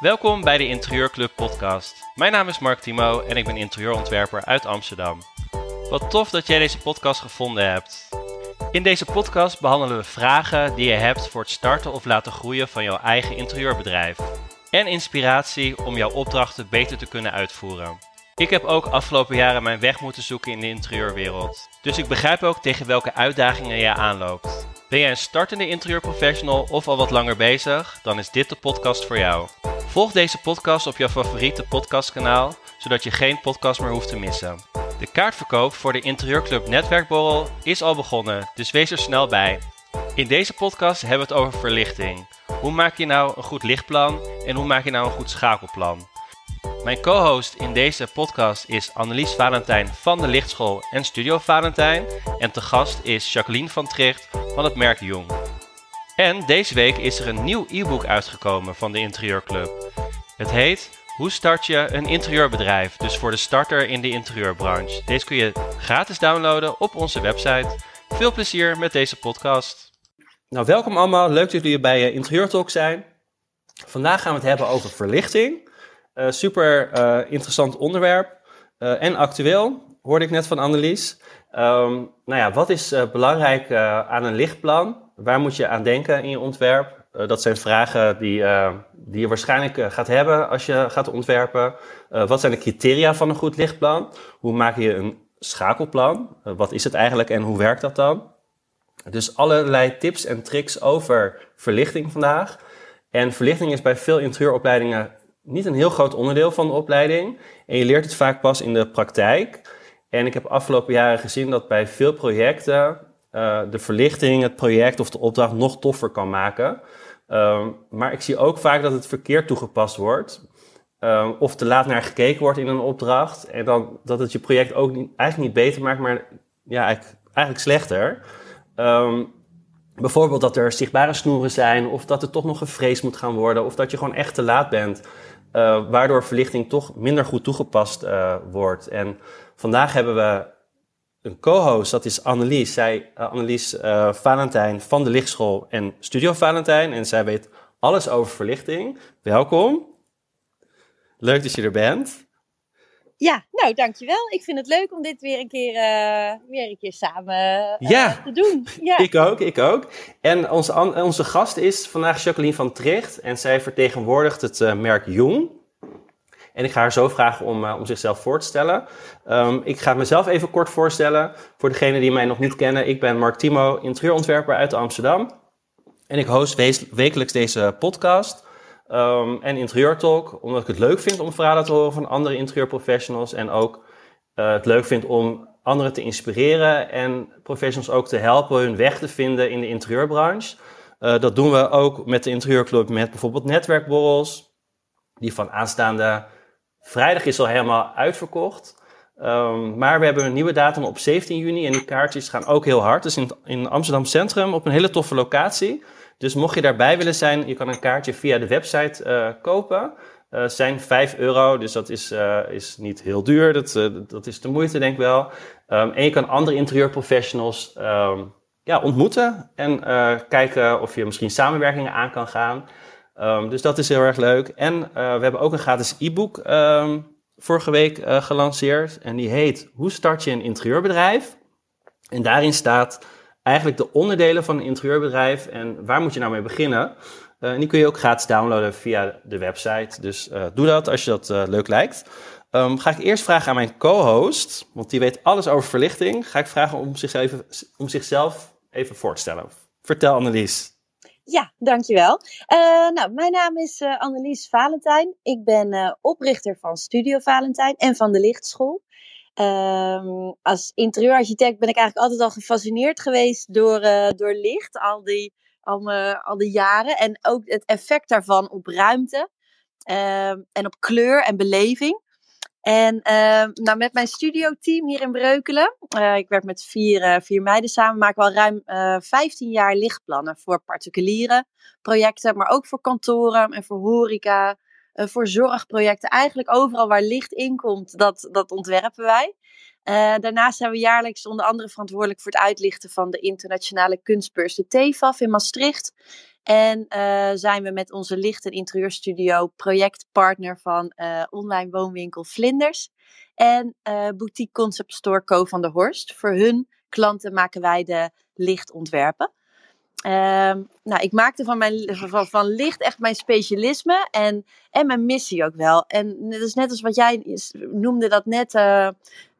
Welkom bij de Interieurclub podcast. Mijn naam is Mark Timo en ik ben interieurontwerper uit Amsterdam. Wat tof dat jij deze podcast gevonden hebt. In deze podcast behandelen we vragen die je hebt voor het starten of laten groeien van jouw eigen interieurbedrijf. En inspiratie om jouw opdrachten beter te kunnen uitvoeren. Ik heb ook afgelopen jaren mijn weg moeten zoeken in de interieurwereld. Dus ik begrijp ook tegen welke uitdagingen je aanloopt. Ben jij een startende interieurprofessional of al wat langer bezig? Dan is dit de podcast voor jou. Volg deze podcast op jouw favoriete podcastkanaal, zodat je geen podcast meer hoeft te missen. De kaartverkoop voor de Interieurclub Netwerkborrel is al begonnen, dus wees er snel bij. In deze podcast hebben we het over verlichting. Hoe maak je nou een goed lichtplan en hoe maak je nou een goed schakelplan? Mijn co-host in deze podcast is Annelies Valentijn van de Lichtschool en Studio Valentijn. En te gast is Jacqueline van Tricht van het merk Jong. En deze week is er een nieuw e-book uitgekomen van de Interieurclub. Het heet Hoe start je een interieurbedrijf? Dus voor de starter in de interieurbranche. Deze kun je gratis downloaden op onze website. Veel plezier met deze podcast. Nou, welkom allemaal. Leuk dat jullie bij Interieur Talk zijn. Vandaag gaan we het hebben over verlichting. Uh, super uh, interessant onderwerp uh, en actueel, hoorde ik net van Annelies. Um, nou ja, wat is belangrijk aan een lichtplan? Waar moet je aan denken in je ontwerp? dat zijn vragen die, die je waarschijnlijk gaat hebben als je gaat ontwerpen. wat zijn de criteria van een goed lichtplan? Hoe maak je een schakelplan? wat is het eigenlijk en hoe werkt dat dan? Dus allerlei tips en tricks over verlichting vandaag. En verlichting is bij veel interieuropleidingen niet een heel groot onderdeel van de opleiding. En je leert het vaak pas in de praktijk. En ik heb afgelopen jaren gezien dat bij veel projecten uh, de verlichting het project of de opdracht nog toffer kan maken. Uh, maar ik zie ook vaak dat het verkeerd toegepast wordt. Uh, of te laat naar gekeken wordt in een opdracht. En dan dat het je project ook eigenlijk niet beter maakt, maar ja, eigenlijk, eigenlijk slechter. Um, bijvoorbeeld dat er zichtbare snoeren zijn, of dat er toch nog gevreesd moet gaan worden, of dat je gewoon echt te laat bent. Uh, waardoor verlichting toch minder goed toegepast uh, wordt. En vandaag hebben we een co-host, dat is Annelies. Zij, uh, Annelies Valentijn van de Lichtschool en Studio Valentijn. En zij weet alles over verlichting. Welkom. Leuk dat je er bent. Ja, nou dankjewel. Ik vind het leuk om dit weer een keer, uh, weer een keer samen uh, ja, te doen. Ja, ik ook, ik ook. En onze, onze gast is vandaag Jacqueline van Tricht en zij vertegenwoordigt het uh, merk Jong. En ik ga haar zo vragen om, om zichzelf voor te stellen. Um, ik ga mezelf even kort voorstellen. Voor degenen die mij nog niet kennen, ik ben Mark Timo, interieurontwerper uit Amsterdam. En ik host wekelijks deze podcast. Um, en interieurtalk, omdat ik het leuk vind om verhalen te horen van andere interieurprofessionals. En ook uh, het leuk vind om anderen te inspireren en professionals ook te helpen hun weg te vinden in de interieurbranche. Uh, dat doen we ook met de interieurclub met bijvoorbeeld netwerkborrels. Die van aanstaande vrijdag is al helemaal uitverkocht. Um, maar we hebben een nieuwe datum op 17 juni en die kaartjes gaan ook heel hard. Dus in Amsterdam Centrum op een hele toffe locatie. Dus mocht je daarbij willen zijn, je kan een kaartje via de website uh, kopen. Uh, zijn 5 euro, dus dat is, uh, is niet heel duur. Dat, dat is de moeite, denk ik wel. Um, en je kan andere interieurprofessionals um, ja, ontmoeten en kijken of je misschien samenwerkingen aan kan gaan. Um, dus dat is heel erg leuk. En we hebben ook een gratis e-book vorige week gelanceerd. En die heet Hoe start je een interieurbedrijf? En daarin staat eigenlijk de onderdelen van een interieurbedrijf en waar moet je nou mee beginnen. Uh, en die kun je ook gratis downloaden via de website. Dus uh, doe dat als je dat uh, leuk lijkt. Um, ga ik eerst vragen aan mijn co-host, want die weet alles over verlichting. Ga ik vragen om zichzelf even, om zichzelf even voor te stellen. Vertel Annelies. Ja, dankjewel. nou, mijn naam is Annelies Valentijn. Ik ben oprichter van Studio Valentijn en van de Lichtschool. Um, als interieurarchitect ben ik eigenlijk altijd al gefascineerd geweest door, uh, door licht, al die, al, me, al jaren. En ook het effect daarvan op ruimte um, en op kleur en beleving. En uh, nou, met mijn studioteam hier in Breukelen, uh, ik werk met vier, uh, vier meiden samen, maken we al ruim 15 jaar lichtplannen voor particuliere projecten, maar ook voor kantoren en voor horeca, voor zorgprojecten. Eigenlijk overal waar licht in komt, dat, dat ontwerpen wij. daarnaast zijn we jaarlijks onder andere verantwoordelijk voor het uitlichten van de internationale kunstbeurs de TEFAF in Maastricht. En zijn we met onze licht- en interieurstudio projectpartner van online woonwinkel Vlinders. En boutique concept store Co van der Horst. Voor hun klanten maken wij de lichtontwerpen. Ehm, nou, ik maakte van, mijn, van, van licht echt mijn specialisme en, en mijn missie ook wel. En dat is net als wat jij noemde dat net uh,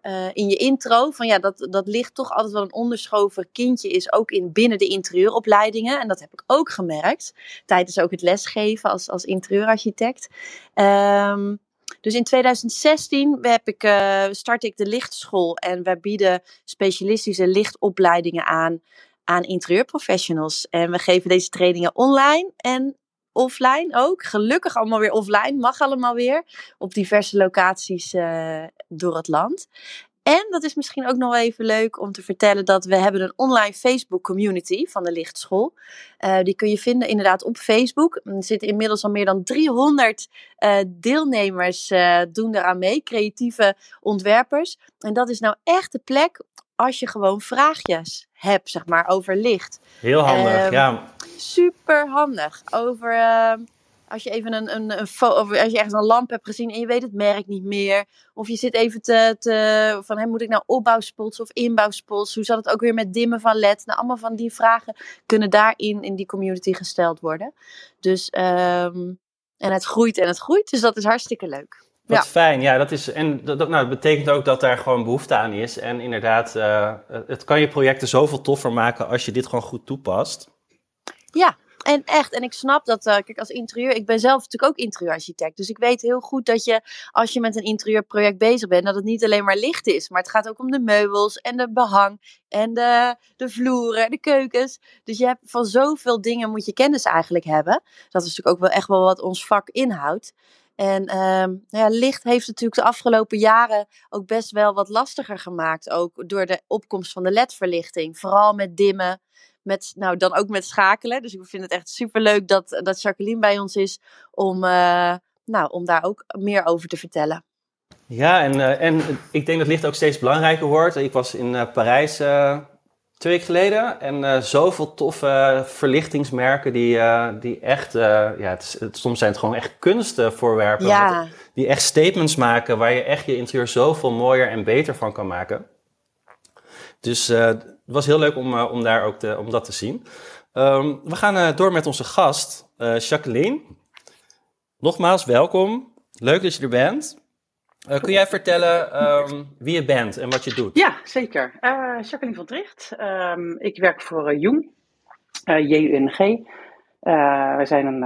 uh, in je intro. Van ja, dat, dat licht toch altijd wel een onderschoven kindje is. Ook in, binnen de interieuropleidingen. En dat heb ik ook gemerkt. Tijdens ook het lesgeven als, als interieurarchitect. Um, dus in 2016 heb ik, uh, start ik de lichtschool. En wij bieden specialistische lichtopleidingen aan aan interieurprofessionals. En we geven deze trainingen online en offline ook. Gelukkig allemaal weer offline, mag allemaal weer. Op diverse locaties uh, door het land. En dat is misschien ook nog even leuk om te vertellen dat we hebben een online Facebook community van de Lichtschool. Uh, die kun je vinden inderdaad op Facebook. Er zitten inmiddels al meer dan 300 uh, deelnemers doen daaraan mee, creatieve ontwerpers. En dat is nou echt de plek als je gewoon vraagjes hebt, zeg maar, over licht. Heel handig, um, ja. Super handig. Over uh, als je even een, een, een of als je ergens een lamp hebt gezien en je weet het merk niet meer. Of je zit even te, te van, hey, moet ik nou opbouwspots of inbouwspots? Hoe zat het ook weer met dimmen van LED? Nou, allemaal van die vragen kunnen daarin in die community gesteld worden. Dus, um, en het groeit en het groeit, dus dat is hartstikke leuk. Wat ja. fijn, ja, dat is. En dat, nou, dat betekent ook dat daar gewoon behoefte aan is. En inderdaad, uh, het kan je projecten zoveel toffer maken als je dit gewoon goed toepast. Ja, en echt, en ik snap dat, uh, kijk, als interieur, ik ben zelf natuurlijk ook interieurarchitect. Dus ik weet heel goed dat je, als je met een interieurproject bezig bent, dat het niet alleen maar licht is. Maar het gaat ook om de meubels en de behang en de, de vloeren, de keukens. Dus je hebt van zoveel dingen moet je kennis eigenlijk hebben. Dat is natuurlijk ook wel echt wel wat ons vak inhoudt. En um, ja, licht heeft natuurlijk de afgelopen jaren ook best wel wat lastiger gemaakt. Ook door de opkomst van de LED-verlichting. Vooral met dimmen, met, nou dan ook met schakelen. Dus ik vind het echt super leuk dat, dat Jacqueline bij ons is om, uh, nou, om daar ook meer over te vertellen. Ja, en, uh, en ik denk dat licht ook steeds belangrijker wordt. Ik was in uh, Parijs twee weken geleden. En uh, zoveel toffe verlichtingsmerken die, uh, die echt, uh, ja, het is, het, soms zijn het gewoon echt kunstvoorwerpen. Ja. Die echt statements maken waar je echt je interieur zoveel mooier en beter van kan maken. Dus het was heel leuk om, om daar ook te, om dat te zien. Um, we gaan door met onze gast, Jacqueline. Nogmaals, welkom. Leuk dat je er bent. Uh, kun jij vertellen um, wie je bent en wat je doet? Ja, zeker. Uh, Jacqueline van Dricht. Um, ik werk voor uh, Jung, JUNG. we zijn een,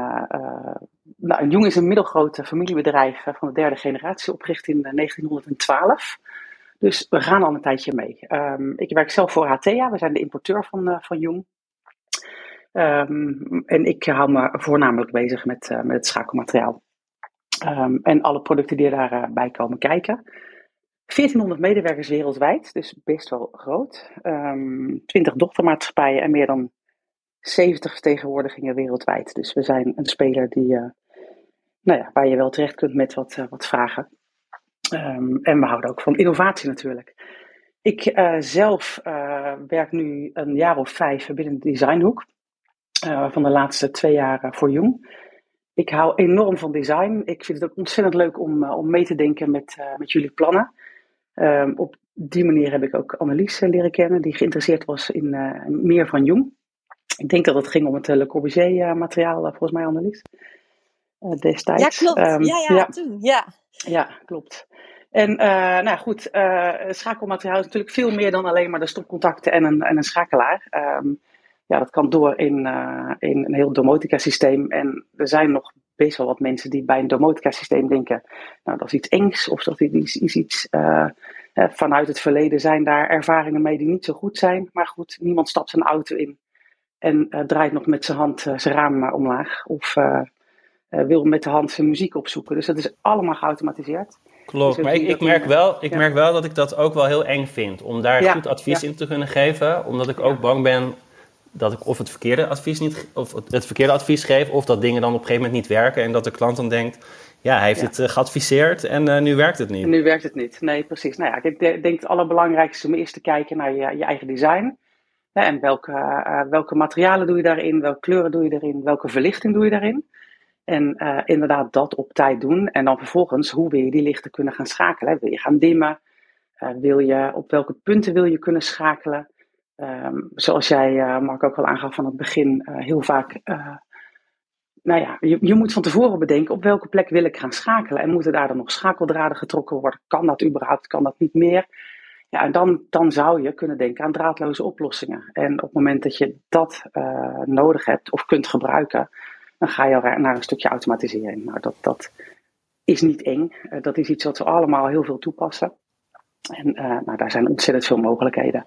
nou, Jung is een middelgroot familiebedrijf van de derde generatie, opgericht in 1912. Dus we gaan al een tijdje mee. Um, ik werk zelf voor HTA, we zijn de importeur van, van Jung. en ik hou me voornamelijk bezig met, met het schakelmateriaal. Um, en alle producten die daarbij uh, komen kijken. 1400 medewerkers wereldwijd, dus best wel groot. Um, 20 dochtermaatschappijen en meer dan 70 vertegenwoordigingen wereldwijd. Dus we zijn een speler die, uh, nou ja, waar je wel terecht kunt met wat, uh, wat vragen. Um, en we houden ook van innovatie natuurlijk. Ik zelf werk nu een jaar of vijf binnen de designhoek. van de laatste twee jaar voor Jong. Ik hou enorm van design. Ik vind het ook ontzettend leuk om, uh, om mee te denken met, uh, met jullie plannen. Um, op die manier heb ik ook Annelies uh, leren kennen, die geïnteresseerd was in meer van Jung. Ik denk dat het ging om het Le Corbusier materiaal, volgens mij Annelies. destijds. Ja, klopt. Um, ja, ja, ja, toen. Ja, ja klopt. En nou goed, schakelmateriaal is natuurlijk veel meer dan alleen maar de stopcontacten en een, en een schakelaar. Um, ja, dat kan door in, uh, in een heel domotica-systeem. En er zijn nog best wel wat mensen die bij een domotica-systeem denken: Nou, dat is iets engs of dat is, is iets. Uh, vanuit het verleden zijn daar ervaringen mee die niet zo goed zijn. Maar goed, niemand stapt zijn auto in en uh, draait nog met zijn hand zijn raam omlaag. Of wil met de hand zijn muziek opzoeken. Dus dat is allemaal geautomatiseerd. Klopt, dus maar ik, ik merk, wel, ik ja. merk wel dat ik dat ook wel heel eng vind. Om daar ja, goed advies ja. in te kunnen geven. Omdat ik ook bang ben dat ik of het verkeerde advies niet of het verkeerde advies geef, of dat dingen dan op een gegeven moment niet werken en dat de klant dan denkt, ja, hij heeft het geadviseerd en nu werkt het niet. nu werkt het niet, nee precies. Nou ja, ik denk het allerbelangrijkste om eerst te kijken naar je, je eigen design. En welke, welke materialen doe je daarin, welke kleuren doe je erin, welke verlichting doe je daarin. En inderdaad dat op tijd doen. En dan vervolgens, hoe wil je die lichten kunnen gaan schakelen? Wil je gaan dimmen? wil je, op welke punten wil je kunnen schakelen? Ehm, zoals jij, uh, Mark, ook al aangaf van het begin, uh, heel vaak. Uh, nou ja, je, je, moet van tevoren bedenken op welke plek wil ik gaan schakelen. En moeten daar dan nog schakeldraden getrokken worden? Kan dat überhaupt? Kan dat niet meer? Ja, en dan, dan zou je kunnen denken aan draadloze oplossingen. En op het moment dat je dat nodig hebt of kunt gebruiken, dan ga je naar een stukje automatisering. Nou, dat, dat is niet eng. dat is iets wat we allemaal heel veel toepassen. En nou, daar zijn ontzettend veel mogelijkheden.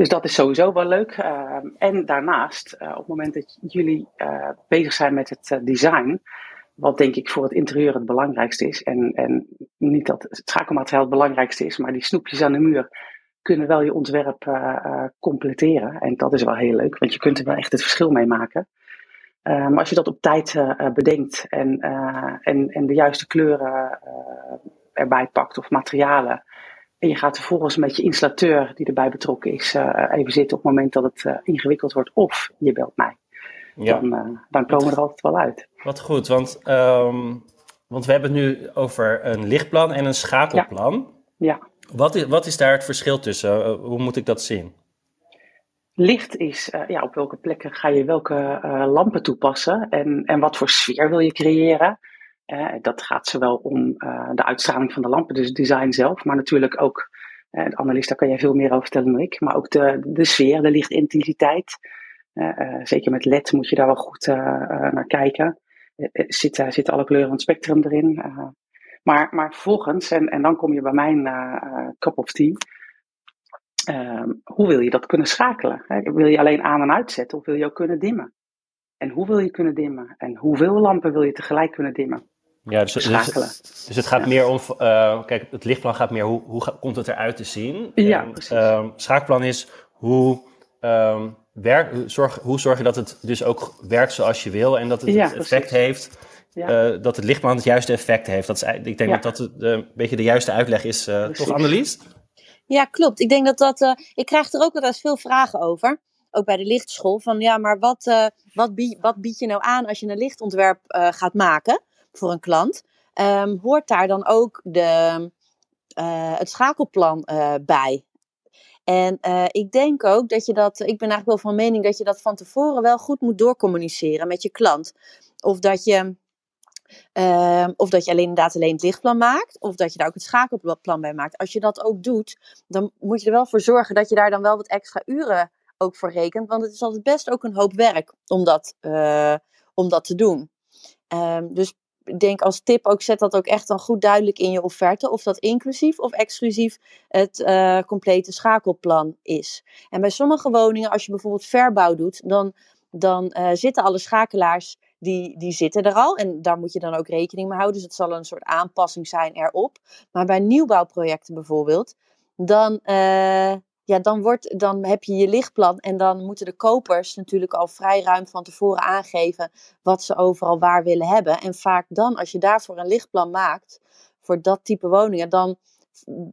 Dus dat is sowieso wel leuk. Ehm, en daarnaast, uh, op het moment dat jullie uh, bezig zijn met het uh, design, wat denk ik voor het interieur het belangrijkste is, en, en niet dat het schakelmateriaal het belangrijkste is, maar die snoepjes aan de muur kunnen wel je ontwerp completeren. En dat is wel heel leuk, want je kunt er wel echt het verschil mee maken. Maar als je dat op tijd bedenkt en, en, en de juiste kleuren erbij pakt of materialen, en je gaat vervolgens met je installateur die erbij betrokken is uh, even zitten op het moment dat het uh, ingewikkeld wordt. Of je belt mij. Ja. Dan, uh, dan komen we er altijd wel uit. Wat goed, want, um, want we hebben het nu over een lichtplan en een schakelplan. Ja. ja. Wat, is, wat is daar het verschil tussen? hoe moet ik dat zien? Licht is ja, op welke plekken ga je welke lampen toepassen en, en wat voor sfeer wil je creëren. Dat gaat zowel om uh, de uitstraling van de lampen, dus het design zelf, maar natuurlijk ook, uh, de analist, daar kan jij veel meer over vertellen dan ik, maar ook de, de sfeer, de lichtintensiteit. zeker met LED moet je daar wel goed naar kijken. Zitten, zitten alle kleuren van het spectrum erin? maar, maar vervolgens, en, en dan kom je bij mijn cup of tea, hoe wil je dat kunnen schakelen? Wil je alleen aan en uitzetten of wil je ook kunnen dimmen? En hoe wil je kunnen dimmen? En hoeveel lampen wil je tegelijk kunnen dimmen? Ja, dus, dus, dus het gaat meer om, uh, kijk, het lichtplan gaat meer hoe, hoe komt het eruit te zien. Ja, en, precies. Uh, schaakplan is hoe, um, werk, zorg, hoe zorg je dat het dus ook werkt zoals je wil en dat het, ja, het effect heeft. Ja. Uh, dat het lichtplan het juiste effect heeft. Dat is, ik denk ja. dat dat een beetje de juiste uitleg is, toch Annelies? Ja, klopt. Ik denk dat dat. ik krijg er ook wel eens veel vragen over. Ook bij de lichtschool. Van ja, maar wat, wat, bied, wat bied je nou aan als je een lichtontwerp gaat maken? Voor een klant, um, hoort daar dan ook de, uh, het schakelplan uh, bij. En uh, ik denk ook dat je dat, ik ben eigenlijk wel van mening dat je dat van tevoren wel goed moet doorcommuniceren met je klant. Of dat je, uh, of dat je alleen inderdaad alleen het lichtplan maakt, of dat je daar ook het schakelplan bij maakt. Als je dat ook doet, dan moet je er wel voor zorgen dat je daar dan wel wat extra uren ook voor rekent. Want het is altijd best ook een hoop werk om dat, om dat te doen. Um, dus denk als tip ook, zet dat ook echt dan goed duidelijk in je offerte. Of dat inclusief of exclusief het uh, complete schakelplan is. En bij sommige woningen, als je bijvoorbeeld verbouw doet, dan, dan uh, zitten alle schakelaars, die, die zitten er al. En daar moet je dan ook rekening mee houden. Dus het zal een soort aanpassing zijn erop. Maar bij nieuwbouwprojecten bijvoorbeeld, dan, uh, ja, dan, wordt, dan heb je je lichtplan en dan moeten de kopers natuurlijk al vrij ruim van tevoren aangeven wat ze overal waar willen hebben. En vaak dan, als je daarvoor een lichtplan maakt voor dat type woningen, dan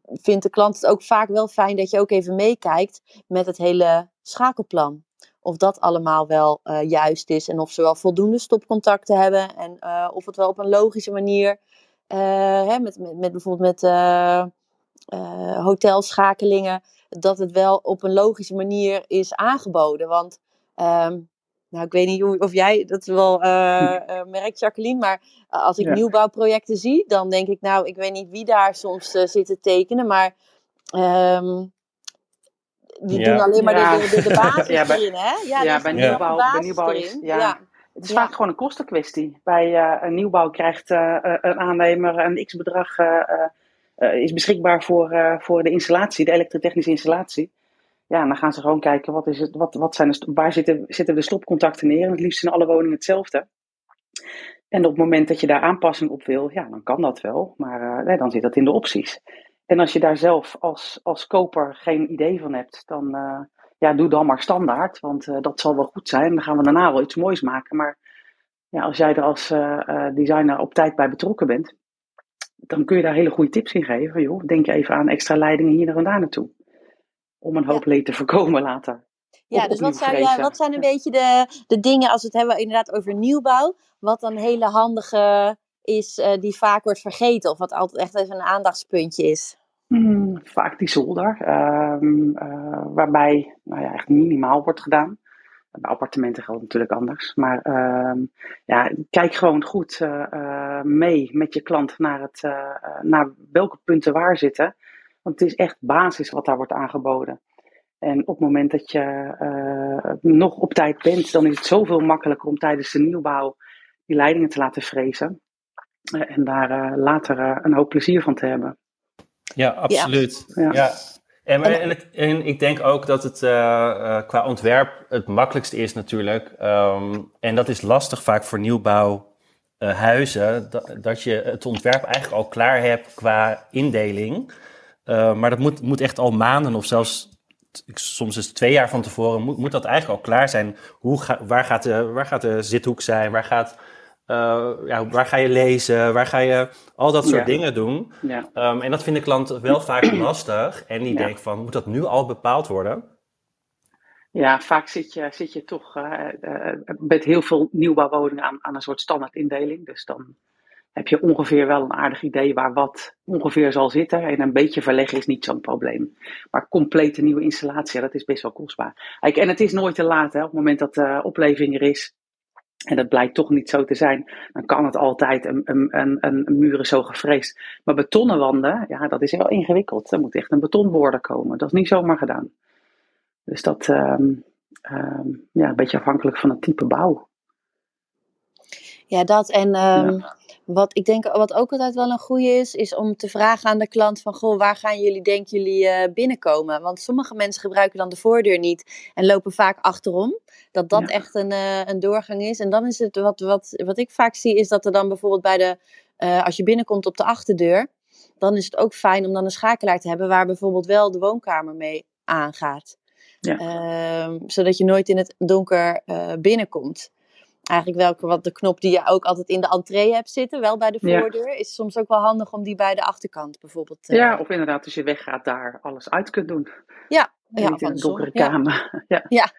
vindt de klant het ook vaak wel fijn dat je ook even meekijkt met het hele schakelplan. Of dat allemaal wel uh, juist is en of ze wel voldoende stopcontacten hebben en uh, of het wel op een logische manier, uh, hè, met, met, met bijvoorbeeld met hotelschakelingen, dat het wel op een logische manier is aangeboden. Want um, nou, ik weet niet hoe, of jij dat wel uh, uh, merkt, Jacqueline, maar als ik ja. nieuwbouwprojecten zie, dan denk ik, nou, ik weet niet wie daar soms uh, zit te tekenen, maar um, die ja. doen alleen maar ja. de, de, de, basis ja, bij, erin, hè? Ja, ja bij nieuwbouw, bij nieuwbouw is, ja. Het is vaak gewoon een kostenkwestie. Bij een nieuwbouw krijgt een aannemer een x-bedrag uh, is beschikbaar voor, uh, voor de installatie, de elektrotechnische installatie. Ja, dan gaan ze gewoon kijken wat is het, wat, wat zijn de, waar zitten, zitten de stopcontacten neer. En het liefst in alle woningen hetzelfde. En op het moment dat je daar aanpassing op wil, ja, dan kan dat wel. Maar uh, nee, dan zit dat in de opties. En als je daar zelf als, als koper geen idee van hebt, dan ja, doe dan maar standaard. Want dat zal wel goed zijn. Dan gaan we daarna wel iets moois maken. Maar ja, als jij er als designer op tijd bij betrokken bent, dan kun je daar hele goede tips in geven. Joh, denk even aan extra leidingen hier en daar naartoe. Om een hoop leed te voorkomen later. Ja, dus wat, zou wat zijn een beetje de, de dingen als we het hebben inderdaad over nieuwbouw, wat dan hele handige is uh, die vaak wordt vergeten of wat altijd echt even een aandachtspuntje is? Hmm, vaak die zolder, um, uh, waarbij nou ja, echt minimaal wordt gedaan. Bij appartementen geldt natuurlijk anders. Maar uh, ja, kijk gewoon goed uh, mee met je klant naar, het, naar welke punten waar zitten. Want het is echt basis wat daar wordt aangeboden. En op het moment dat je uh, nog op tijd bent, dan is het zoveel makkelijker om tijdens de nieuwbouw die leidingen te laten frezen. En daar later een hoop plezier van te hebben. Ja, absoluut. Ja. ja. En, en, en, ik denk ook dat het qua ontwerp het makkelijkste is natuurlijk. Um, en dat is lastig vaak voor nieuwbouwhuizen. Dat, dat je het ontwerp eigenlijk al klaar hebt qua indeling. maar dat moet, moet echt al maanden of zelfs soms is twee jaar van tevoren, moet, moet dat eigenlijk al klaar zijn. Hoe ga, waar, gaat de, waar gaat de zithoek zijn? Waar, gaat, uh, ja, waar ga je lezen? Waar ga je al dat soort dingen doen? Ja. Um, en dat vinden klanten wel vaak lastig. En die ja. denken van, moet dat nu al bepaald worden? Ja, vaak zit je, zit je toch uh, uh, met heel veel nieuwbouwwoningen aan, aan een soort standaardindeling. Dus dan heb je ongeveer wel een aardig idee waar wat ongeveer zal zitten. En een beetje verleggen is niet zo'n probleem. Maar complete nieuwe installatie, dat is best wel kostbaar. En het is nooit te laat. Hè. Op het moment dat de opleving er is, en dat blijkt toch niet zo te zijn, dan kan het altijd. Een, een, een, een muur is zo gevreesd. Maar betonnen wanden, ja, dat is wel ingewikkeld. Er moet echt een betonborder komen. Dat is niet zomaar gedaan. Dus dat, um, um, ja, een beetje afhankelijk van het type bouw. Ja, dat en um, ja. Wat ik denk wat ook altijd wel een goede is, is om te vragen aan de klant van goh, waar gaan jullie, denken jullie, uh, binnenkomen? Want sommige mensen gebruiken dan de voordeur niet en lopen vaak achterom. Dat dat ja. echt een, uh, een doorgang is. En dan is het wat, wat, wat ik vaak zie, is dat er dan bijvoorbeeld bij de, uh, als je binnenkomt op de achterdeur, dan is het ook fijn om dan een schakelaar te hebben waar bijvoorbeeld wel de woonkamer mee aangaat. Ja. Uh, zodat je nooit in het donker binnenkomt eigenlijk welke wat de knop die je ook altijd in de entree hebt zitten, wel bij de voordeur, ja. is soms ook wel handig om die bij de achterkant bijvoorbeeld te Ja, of inderdaad als je weggaat daar alles uit kunt doen. Ja, ja niet in een donkere kamer. Ja. ja.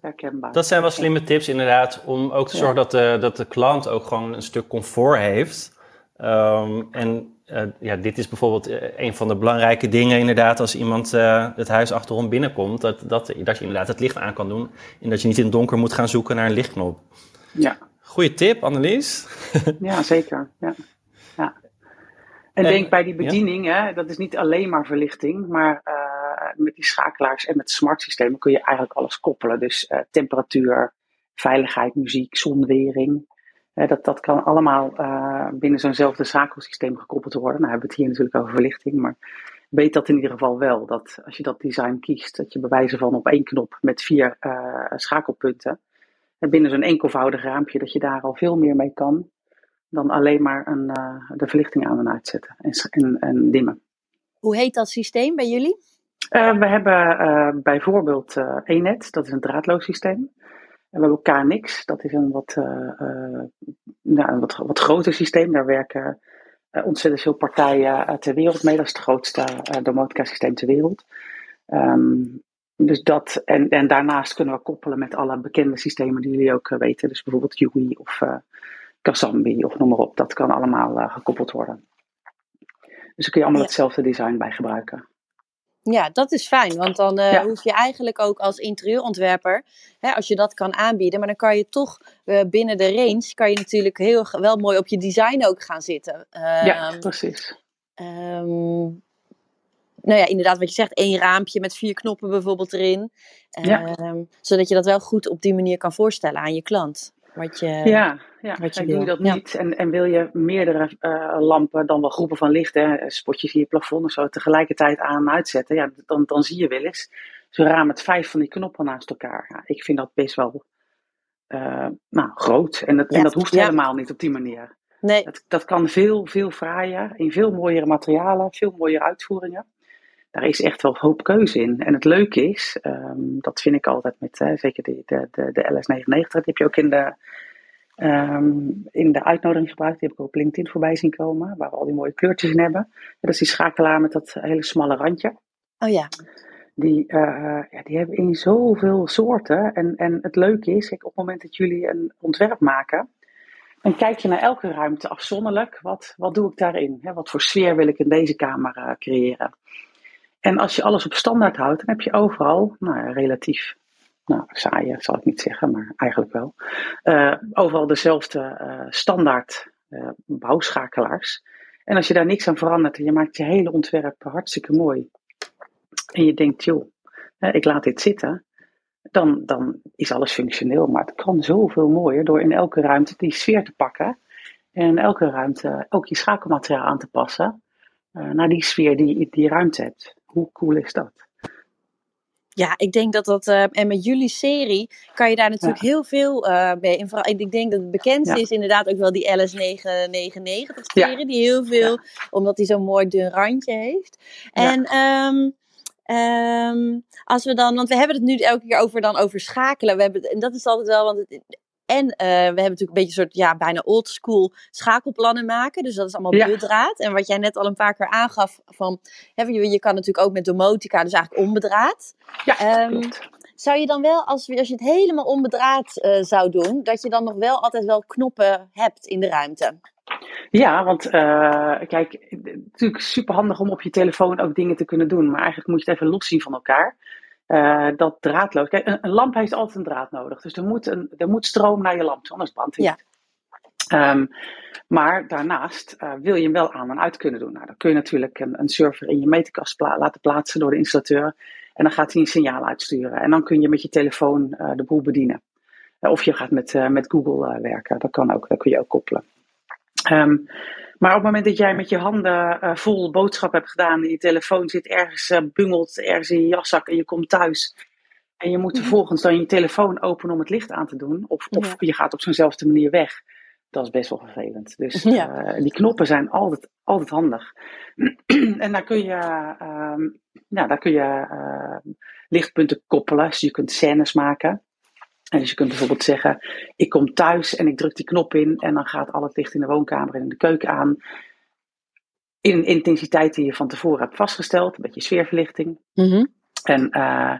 Herkenbaar. Dat zijn wel slimme tips inderdaad, om ook te zorgen dat, de, dat de klant ook gewoon een stuk comfort heeft. Um, en uh, ja, dit is bijvoorbeeld uh, een van de belangrijke dingen inderdaad als iemand uh, het huis achterom binnenkomt. Dat, dat, dat je inderdaad het licht aan kan doen en dat je niet in het donker moet gaan zoeken naar een lichtknop. Ja. Goeie tip, Annelies. ja, zeker. Ja. ja. En, en denk bij die bediening, ja. hè, dat is niet alleen maar verlichting, maar met die schakelaars en met smart systemen kun je eigenlijk alles koppelen. Dus temperatuur, veiligheid, muziek, zonwering dat, dat kan allemaal uh, binnen zo'nzelfde schakelsysteem gekoppeld worden. Nou hebben we het hier natuurlijk over verlichting, maar weet dat in ieder geval wel. Dat als je dat design kiest, dat je bij wijze van op één knop met vier uh, schakelpunten, en binnen zo'n enkelvoudig raampje, dat je daar al veel meer mee kan dan alleen maar een, uh, de verlichting aan en uitzetten en, en, en dimmen. Hoe heet dat systeem bij jullie? we hebben bijvoorbeeld ENET, dat is een draadloos systeem. We hebben KNX, dat is een wat, uh, uh, nou, een wat, wat groter systeem. Daar werken uh, ontzettend veel partijen ter wereld mee. Dat is het grootste domotica-systeem ter wereld. Um, dus dat, en, en daarnaast kunnen we koppelen met alle bekende systemen die jullie ook weten. Dus bijvoorbeeld UI of Kasambi of noem maar op. Dat kan allemaal gekoppeld worden. Dus daar kun je allemaal ja. hetzelfde design bij gebruiken. Ja, dat is fijn, want dan uh, ja. hoef je eigenlijk ook als interieurontwerper, hè, als je dat kan aanbieden, maar dan kan je toch uh, binnen de range, kan je natuurlijk heel wel mooi op je design ook gaan zitten. Ja, precies. Um, nou ja, inderdaad, wat je zegt, één raampje met vier knoppen bijvoorbeeld erin. Ja. Um, zodat je dat wel goed op die manier kan voorstellen aan je klant. Wat je, ja, ja. Wat je en doe je dat ja. niet en, en wil je meerdere uh, lampen, dan wel groepen van lichten, spotjes in je plafond of zo, tegelijkertijd aan en uitzetten, ja, dan, dan zie je wel eens zo'n raam met vijf van die knoppen naast elkaar. Ja, ik vind dat best wel uh, nou, groot en dat, en dat hoeft helemaal niet op die manier. Nee. Dat, dat kan veel, veel fraaier, in veel mooiere materialen, veel mooiere uitvoeringen. Daar is echt wel hoop keuze in. En het leuke is, ehm, dat vind ik altijd met, hè, zeker de, de, de, de LS99, die heb je ook in de, ehm, in de uitnodiging gebruikt. Die heb ik ook op LinkedIn voorbij zien komen, waar we al die mooie kleurtjes in hebben. Dat is die schakelaar met dat hele smalle randje. Oh ja. Die, uh, ja, die hebben in zoveel soorten. En, en het leuke is, kijk, op het moment dat jullie een ontwerp maken, dan kijk je naar elke ruimte afzonderlijk. Wat, wat doe ik daarin? Hè? Wat voor sfeer wil ik in deze kamer uh, creëren? En als je alles op standaard houdt, dan heb je overal, nou, relatief, nou, saaie zal ik niet zeggen, maar eigenlijk wel, uh, overal dezelfde uh, standaard bouwschakelaars. En als je daar niks aan verandert en je maakt je hele ontwerp hartstikke mooi, en je denkt, joh, ik laat dit zitten, dan, dan is alles functioneel. Maar het kan zoveel mooier door in elke ruimte die sfeer te pakken. En in elke ruimte ook je schakelmateriaal aan te passen naar die sfeer die je die ruimte hebt. Hoe cool is dat? Ja, ik denk dat dat. Uh, en met jullie serie kan je daar natuurlijk ja. heel veel uh, mee. En vooral, ik denk dat het bekendste ja. is inderdaad ook wel die LS999-serie. Ja. Die heel veel, omdat die zo'n mooi dun randje heeft. En. Um, Um, als we dan, want we hebben het nu elke keer over, dan over schakelen. We hebben, en dat is altijd wel, want het, en uh, we hebben natuurlijk een beetje een soort, ja, bijna old school schakelplannen maken. Dus dat is allemaal ja. bedraad. En wat jij net al een paar keer aangaf, van, hè, je, je kan natuurlijk ook met domotica, dus eigenlijk onbedraad. Ja, um, zou je dan wel, als, als je het helemaal onbedraad uh, zou doen, dat je dan nog wel altijd wel knoppen hebt in de ruimte? Ja, want uh, kijk, natuurlijk super handig om op je telefoon ook dingen te kunnen doen. Maar eigenlijk moet je het even loszien van elkaar. Uh, dat draadloos. Kijk, een, een, lamp heeft altijd een draad nodig. Dus er moet, een, er moet stroom naar je lamp, anders brandt hij ja. Um, maar daarnaast uh, wil je hem wel aan en uit kunnen doen. Nou, dan kun je natuurlijk een, een server in je meterkast pla laten plaatsen door de installateur. En dan gaat hij een signaal uitsturen. En dan kun je met je telefoon de boel bedienen. of je gaat met, met Google werken. Dat kan ook, dat kun je ook koppelen. Um, maar op het moment dat jij met je handen uh, vol boodschap hebt gedaan, en je telefoon zit ergens, uh, bungelt ergens in je jaszak en je komt thuis. En je moet vervolgens dan je telefoon openen om het licht aan te doen. Of, of ja. je gaat op zo'nzelfde manier weg. Dat is best wel vervelend. Dus ja. uh, die knoppen zijn altijd, altijd handig. en daar kun je, um, nou, daar kun je lichtpunten koppelen. Dus je kunt scènes maken. En dus je kunt bijvoorbeeld zeggen, ik kom thuis en ik druk die knop in en dan gaat al het licht in de woonkamer en in de keuken aan. In een intensiteit die je van tevoren hebt vastgesteld, een beetje sfeerverlichting. Mm -hmm. En uh,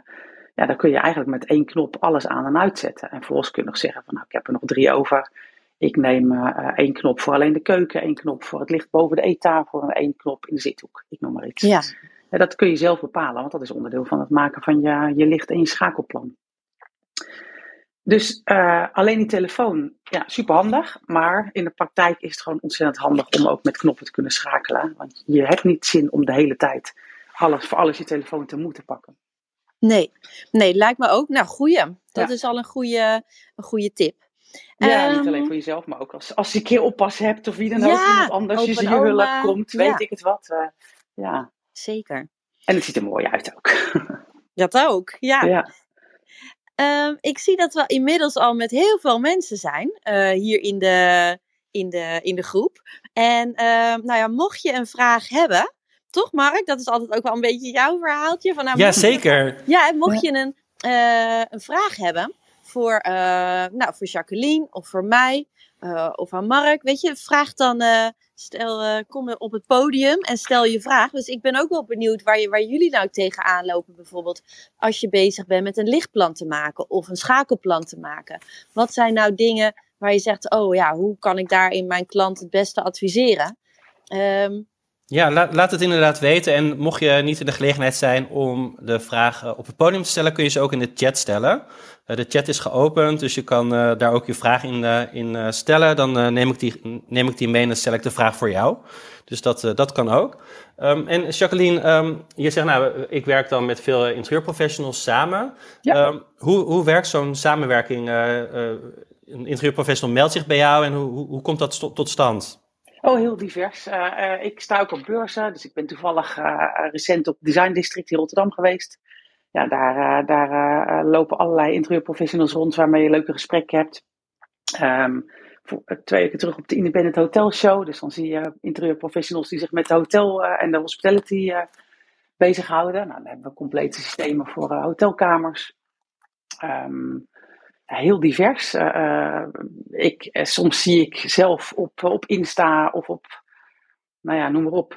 ja, dan kun je eigenlijk met één knop alles aan en uitzetten. En vervolgens kun je nog zeggen van nou, ik heb er nog drie over. Ik neem uh, één knop voor alleen de keuken, één knop voor het licht boven de eettafel en één knop in de zithoek. Ik noem maar iets. Ja. En dat kun je zelf bepalen, want dat is onderdeel van het maken van je, je licht en je schakelplan. Dus uh, alleen die telefoon, ja, super handig. Maar in de praktijk is het gewoon ontzettend handig om ook met knoppen te kunnen schakelen. Want je hebt niet zin om de hele tijd alles, voor alles je telefoon te moeten pakken. Nee, nee lijkt me ook. Nou, goeie. Dat ja. is al een goede, een goede tip. Ja, um, niet alleen voor jezelf, maar ook als, als je een keer oppas hebt of wie dan ook, ja, iemand anders je je hulp komt, weet ja. ik het wat. Uh, ja. Zeker. En het ziet er mooi uit ook. Dat ook, ja. ja. Um, ik zie dat we inmiddels al met heel veel mensen zijn uh, hier in de, in, de, in de groep. En uh, nou ja, mocht je een vraag hebben, toch Mark? Dat is altijd ook wel een beetje jouw verhaaltje. Van, nou, ja, zeker. Je, ja, mocht je een, uh, een vraag hebben voor, nou, voor Jacqueline of voor mij of aan Mark, weet je, vraag dan Stel, uh, kom op het podium en stel je vraag. Dus ik ben ook wel benieuwd waar, je, waar jullie nou tegenaan lopen. Bijvoorbeeld als je bezig bent met een lichtplan te maken of een schakelplan te maken. Wat zijn nou dingen waar je zegt, oh ja, hoe kan ik daarin mijn klant het beste adviseren? Um, ja, la laat het inderdaad weten. En mocht je niet in de gelegenheid zijn om de vraag op het podium te stellen, kun je ze ook in de chat stellen. Uh, de chat is geopend, dus je kan uh, daar ook je vraag in, uh, in stellen. Dan neem, ik die, neem ik die mee en stel ik de vraag voor jou. Dus dat, dat kan ook. Um, en Jacqueline, um, je zegt nou, ik werk dan met veel interieurprofessionals samen. Ja. Um, hoe, hoe werkt zo'n samenwerking? een interieurprofessional meldt zich bij jou en hoe, hoe, hoe komt dat tot stand? Oh, heel divers. Uh, uh, ik sta ook op beurzen, dus ik ben toevallig uh, recent op Design District in Rotterdam geweest. Ja, daar, daar lopen allerlei interieurprofessionals rond waarmee je leuke gesprekken hebt. Voor, twee weken terug op de Independent Hotel Show. Dus dan zie je interieurprofessionals die zich met de hotel en de hospitality bezighouden. Nou, dan hebben we complete systemen voor hotelkamers. Ehm, heel divers. ik, soms zie ik zelf op, op Insta of op, nou ja, noem maar op,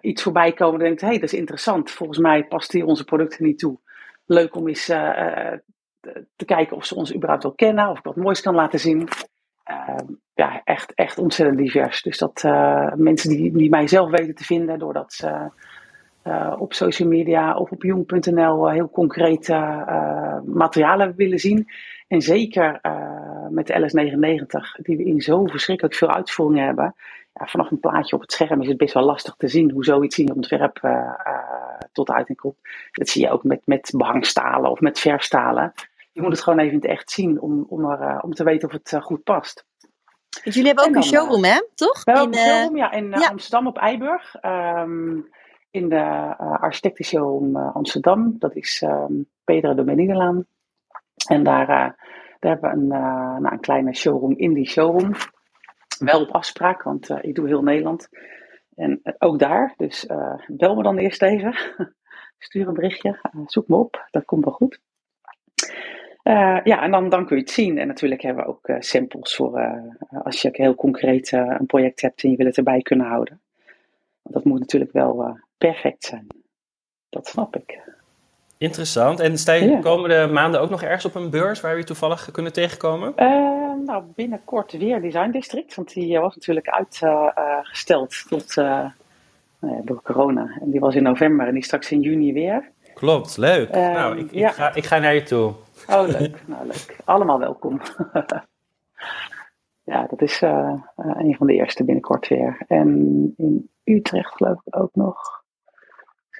iets voorbij komen. En denk hé, hey, dat is interessant. Volgens mij past hier onze producten niet toe. Leuk om eens te kijken of ze ons überhaupt wel kennen, of ik wat moois kan laten zien. Ehm, ja, echt, echt ontzettend divers. Dus dat mensen die, die mij zelf weten te vinden, doordat ze op social media of op jong.nl heel concrete materialen willen zien. En zeker met de LS99, die we in zo verschrikkelijk veel uitvoeringen hebben. Ja, vanaf een plaatje op het scherm is het best wel lastig te zien hoe zoiets in je ontwerp tot uiting komt. Dat zie je ook met, met behangstalen of met verstalen je moet het gewoon even in het echt zien om, om, er, uh, om te weten of het uh, goed past. Want jullie hebben ook dan, een showroom, hè? Toch? We hebben een showroom, ja, in ja. Amsterdam op Eiburg. Um, in de uh, architectenshowroom Amsterdam. Dat is um, Pedro de Beninelaan. En daar, daar hebben we een, nou, een kleine showroom in die showroom. Wel op afspraak, want ik doe heel Nederland. En ook daar, dus bel me dan eerst even. Stuur een berichtje, zoek me op, dat komt wel goed. Ja, en dan, dan kun je het zien. En natuurlijk hebben we ook samples voor als je heel concreet een project hebt en je wil het erbij kunnen houden. Want dat moet natuurlijk wel perfect zijn. Dat snap ik. Interessant. En sta je de komende maanden ook nog ergens op een beurs waar we je toevallig kunnen tegenkomen? nou, binnenkort weer Design District. Want die was natuurlijk uitgesteld tot nou ja, door corona. En die was in november en die straks in juni weer. Klopt, leuk. nou, ik, ik, ga, ik ga naar je toe. Oh, leuk. nou, leuk. Allemaal welkom. ja, dat is uh, een van de eerste binnenkort weer. En in Utrecht geloof ik ook nog.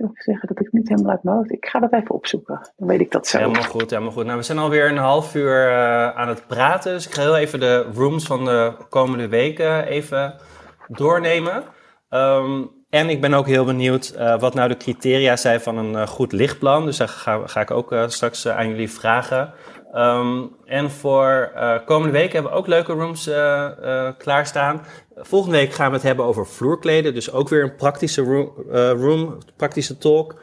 Zou zeggen dat ik niet helemaal uit mijn hoofd... Ik ga dat even opzoeken. Dan weet ik dat zo. Helemaal goed, helemaal goed. Nou, we zijn alweer een half uur uh, aan het praten. Dus ik ga heel even de rooms van de komende weken even doornemen. Um, en ik ben ook heel benieuwd uh, wat nou de criteria zijn van een uh, goed lichtplan. Dus daar ga, ga ik ook straks aan jullie vragen. Um, en voor komende week hebben we ook leuke rooms klaarstaan. Volgende week gaan we het hebben over vloerkleden. Dus ook weer een praktische room, room praktische talk.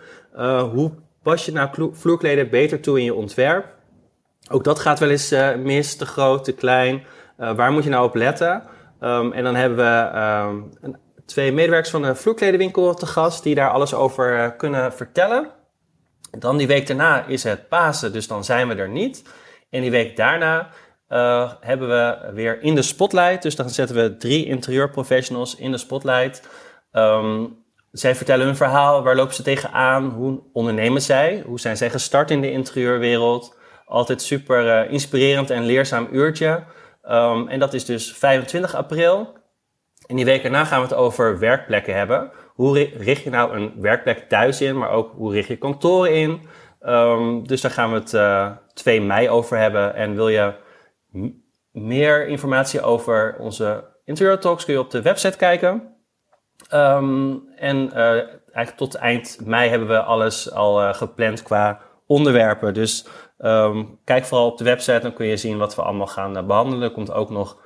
hoe pas je nou vloerkleden beter toe in je ontwerp? Ook dat gaat wel eens mis, te groot, te klein. waar moet je nou op letten? Um, en dan hebben we um, een twee medewerkers van de vloerkledenwinkel te gast die daar alles over eh, kunnen vertellen. Dan die week daarna is het Pasen, dus dan zijn we er niet. En die week daarna uh, hebben we weer in de spotlight. Dus dan zetten we drie interieurprofessionals in de spotlight. Um, zij vertellen hun verhaal, waar lopen ze tegenaan, hoe ondernemen zij, hoe zijn zij gestart in de interieurwereld. Altijd super uh, inspirerend en leerzaam uurtje. Um, en dat is dus 25 april. In die week erna gaan we het over werkplekken hebben. Hoe richt je nou een werkplek thuis in, maar ook hoe richt je kantoren in? Um, dus daar gaan we het uh, eh, 2 mei over hebben. En wil je meer informatie over onze interior talks, kun je op de website kijken. Um, en uh, eigenlijk tot eind mei hebben we alles al uh, gepland qua onderwerpen. Dus um, kijk vooral op de website, dan kun je zien wat we allemaal gaan behandelen. Er komt ook nog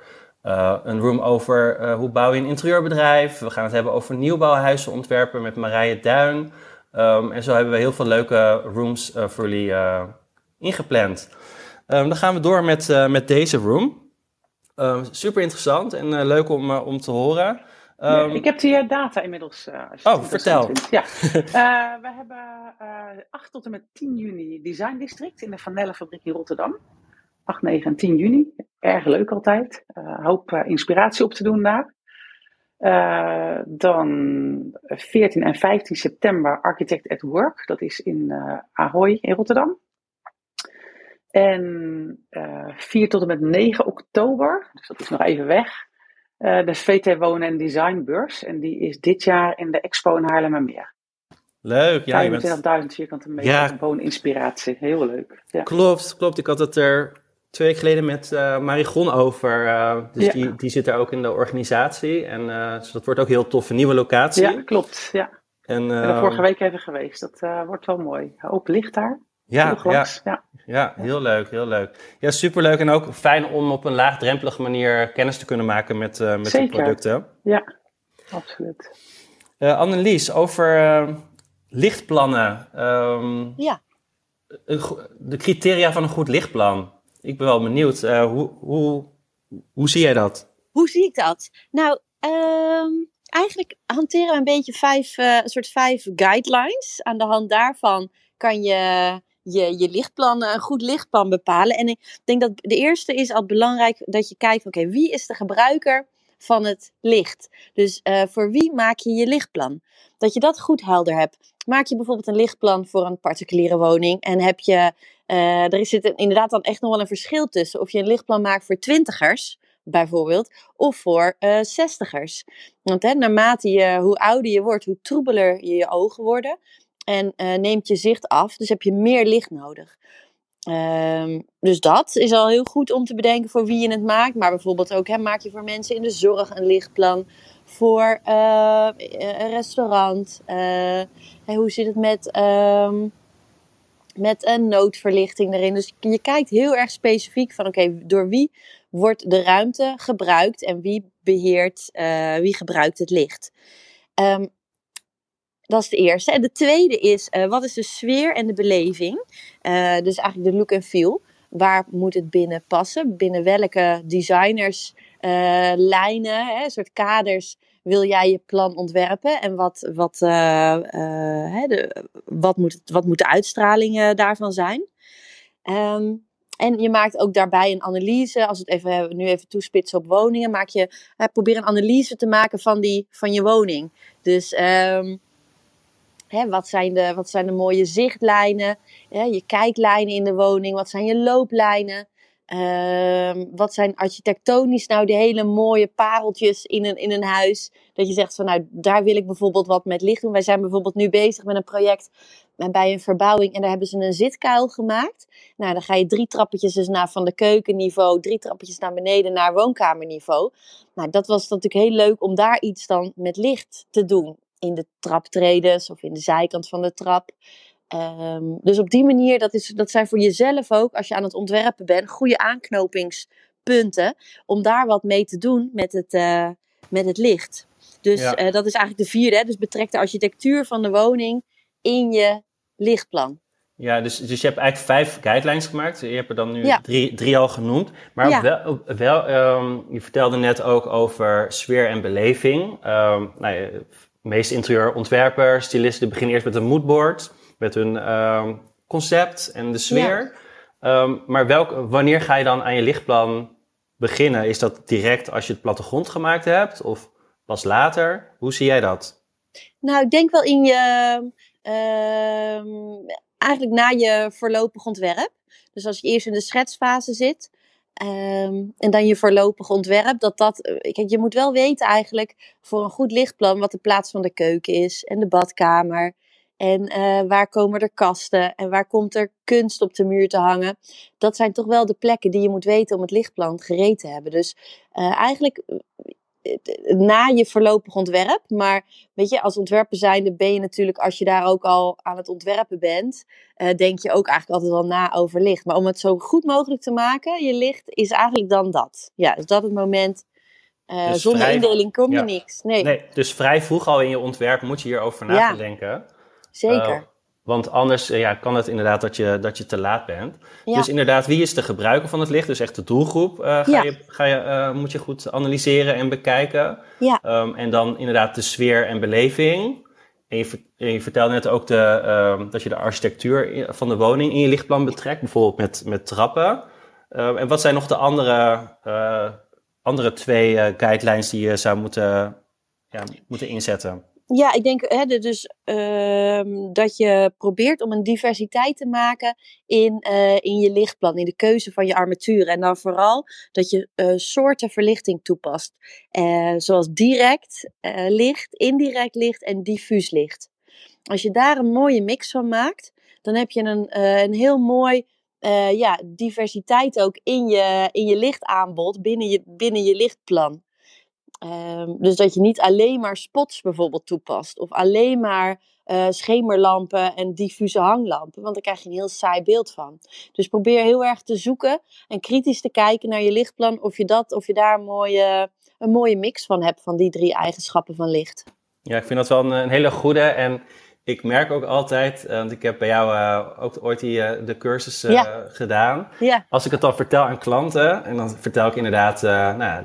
een room over hoe bouw je een interieurbedrijf. We gaan het hebben over nieuwbouwhuizen ontwerpen met Marije Duin. Um, en zo hebben we heel veel leuke rooms voor jullie ingepland. Um, dan gaan we door met, met deze room. Um, super interessant en leuk om, om te horen. Ja, ik heb die data inmiddels. oh, vertel. Ja. we hebben 8 tot en met 10 juni Design District in de Van fabriek in Rotterdam. 8, 9 en 10 juni. Erg leuk altijd. Uh, hoop uh, inspiratie op te doen daar. Uh, dan 14 en 15 september Architect at Work. Dat is in Ahoy in Rotterdam. En 4 tot en met 9 oktober, dus dat is nog even weg, de VT Wonen en Design Beurs. En die is dit jaar in de Expo in Haarlemmermeer. Leuk, ja. 25.000 vierkante meter ja. wooninspiratie. Heel leuk. Ja. Klopt, klopt. Ik had het er twee weken geleden met uh, Marigon over. Uh, dus die, die zit daar ook in de organisatie. En uh, dus dat wordt ook heel tof, een nieuwe locatie. Ja, klopt. Ja. En, uh, en vorige week even geweest. Dat wordt wel mooi. Open licht daar. Ja, ja, ja. ja, heel leuk, heel leuk. Ja, superleuk en ook fijn om op een laagdrempelige manier kennis te kunnen maken met, met de producten. Ja, absoluut. Annelies, over lichtplannen. Ehm, ja. De criteria van een goed lichtplan. Ik ben wel benieuwd. hoe, hoe, hoe zie jij dat? Hoe zie ik dat? Nou, ehm, eigenlijk hanteren we een beetje vijf, uh, soort vijf guidelines. Aan de hand daarvan kan je je, je lichtplan, een goed lichtplan bepalen. En ik denk dat de eerste is al belangrijk dat je kijkt, oké, wie is de gebruiker van het licht? Dus uh, voor wie maak je je lichtplan? Dat je dat goed helder hebt. Maak je bijvoorbeeld een lichtplan voor een particuliere woning en heb je, uh, er zit inderdaad dan echt nog wel een verschil tussen of je een lichtplan maakt voor twintigers bijvoorbeeld, of voor zestigers. Want hè, naarmate je, hoe ouder je wordt, hoe troebeler je je ogen worden en uh, neemt je zicht af, dus heb je meer licht nodig. Um, dus dat is al heel goed om te bedenken voor wie je het maakt. Maar bijvoorbeeld ook maak je voor mensen in de zorg een lichtplan. Voor uh, een restaurant. Hoe zit het met, um, met een noodverlichting erin? Dus je kijkt heel erg specifiek van oké, door wie wordt de ruimte gebruikt en wie beheert, wie gebruikt het licht. Um, dat is de eerste. En de tweede is, uh, wat is de sfeer en de beleving? Uh, dus eigenlijk de look en feel. Waar moet het binnen passen? Binnen welke designers, uh, lijnen, hè, soort kaders wil jij je plan ontwerpen? En wat, wat, hè, de, wat, moet, wat moet de uitstraling daarvan zijn? Um, en je maakt ook daarbij een analyse. Als we het even, nu even toespitsen op woningen, maak je, probeer een analyse te maken van, die, van je woning. Dus um, hè, wat, zijn de, wat zijn de mooie zichtlijnen, hè, je kijklijnen in de woning, wat zijn je looplijnen. Um, wat zijn architectonisch nou de hele mooie pareltjes in een, in een huis? Dat je zegt van nou, daar wil ik bijvoorbeeld wat met licht doen. Wij zijn bijvoorbeeld nu bezig met een project bij een verbouwing en daar hebben ze een zitkuil gemaakt. Nou, dan ga je drie trappetjes dus naar van de keukenniveau, drie trappetjes naar beneden naar woonkamerniveau. Nou, dat was natuurlijk heel leuk om daar iets dan met licht te doen. In de traptredes of in de zijkant van de trap. Um, dus op die manier, dat, is, dat zijn voor jezelf ook, als je aan het ontwerpen bent, goede aanknopingspunten. Om daar wat mee te doen met het, uh, met het licht. Dus ja. uh, dat is eigenlijk de vierde. Hè? Dus betrek de architectuur van de woning in je lichtplan. Ja, dus, dus je hebt eigenlijk vijf guidelines gemaakt. Je hebt er dan nu ja. drie, drie al genoemd. Maar ja. wel, wel um, je vertelde net ook over sfeer en beleving. Um, nou de meeste interieurontwerpers, stylisten beginnen eerst met een moodboard met hun um, concept en de sfeer. Ja. Um, maar welk, wanneer ga je dan aan je lichtplan beginnen? Is dat direct als je het plattegrond gemaakt hebt of pas later? Hoe zie jij dat? Nou, ik denk wel in je, uh, eigenlijk na je voorlopig ontwerp. Dus als je eerst in de schetsfase zit, Um, en dan je voorlopig ontwerp, dat dat. Kijk, je moet wel weten eigenlijk voor een goed lichtplan wat de plaats van de keuken is en de badkamer. En uh, waar komen er kasten? En waar komt er kunst op de muur te hangen? Dat zijn toch wel de plekken die je moet weten om het lichtplan gereed te hebben. Dus uh, eigenlijk na je voorlopig ontwerp. Maar weet je, als ontwerper zijnde ben je natuurlijk, als je daar ook al aan het ontwerpen bent, denk je ook eigenlijk altijd wel na over licht. Maar om het zo goed mogelijk te maken, je licht, is eigenlijk dan dat. Ja, dus dat het moment dus zonder vrij, indeling kom je ja. niks. Nee. nee. dus vrij vroeg al in je ontwerp moet je hierover na ja. denken. Zeker. Uh, want anders uh, ja, kan het inderdaad dat je, dat je te laat bent. Ja. Dus inderdaad, wie is de gebruiker van het licht? Dus echt de doelgroep uh, ga ja. je, ga je, moet je goed analyseren en bekijken. Ja. Um, en dan inderdaad de sfeer en beleving. En je, en je vertelde net ook de, uh, dat je de architectuur van de woning in je lichtplan betrekt. Bijvoorbeeld met, met trappen. Uh, en wat zijn nog de andere, uh, andere twee guidelines die je zou moeten, ja, moeten inzetten? Ja, ik denk hè, dus, uh, dat je probeert om een diversiteit te maken in, uh, in je lichtplan, in de keuze van je armatuur. En dan vooral dat je uh, soorten verlichting toepast. Eh, zoals direct licht, indirect licht en diffuus licht. Als je daar een mooie mix van maakt, dan heb je een, een heel mooi ja, diversiteit ook in je, in je lichtaanbod binnen je, binnen je lichtplan. Um, dus dat je niet alleen maar spots bijvoorbeeld toepast. Of alleen maar uh, schemerlampen en diffuse hanglampen. Want daar krijg je een heel saai beeld van. Dus probeer heel erg te zoeken en kritisch te kijken naar je lichtplan. Of je, dat, of je daar een mooie, een mooie mix van hebt van die drie eigenschappen van licht. Ja, ik vind dat wel een, een hele goede. En ik merk ook altijd, want ik heb bij jou ook ooit die, de cursus gedaan. Ja. Als ik het dan vertel aan klanten, en dan vertel ik inderdaad nou,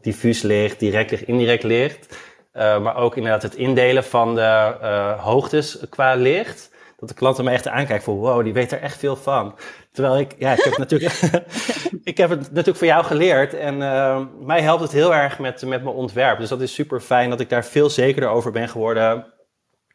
diffuus licht, direct licht, indirect licht. maar ook inderdaad het indelen van de hoogtes qua licht dat de klanten me echt aankijken van wow, die weet er echt veel van. Terwijl ik, ja, ik heb, natuurlijk, ik heb het natuurlijk voor jou geleerd en mij helpt het heel erg met, met mijn ontwerp. Dus dat is super fijn dat ik daar veel zekerder over ben geworden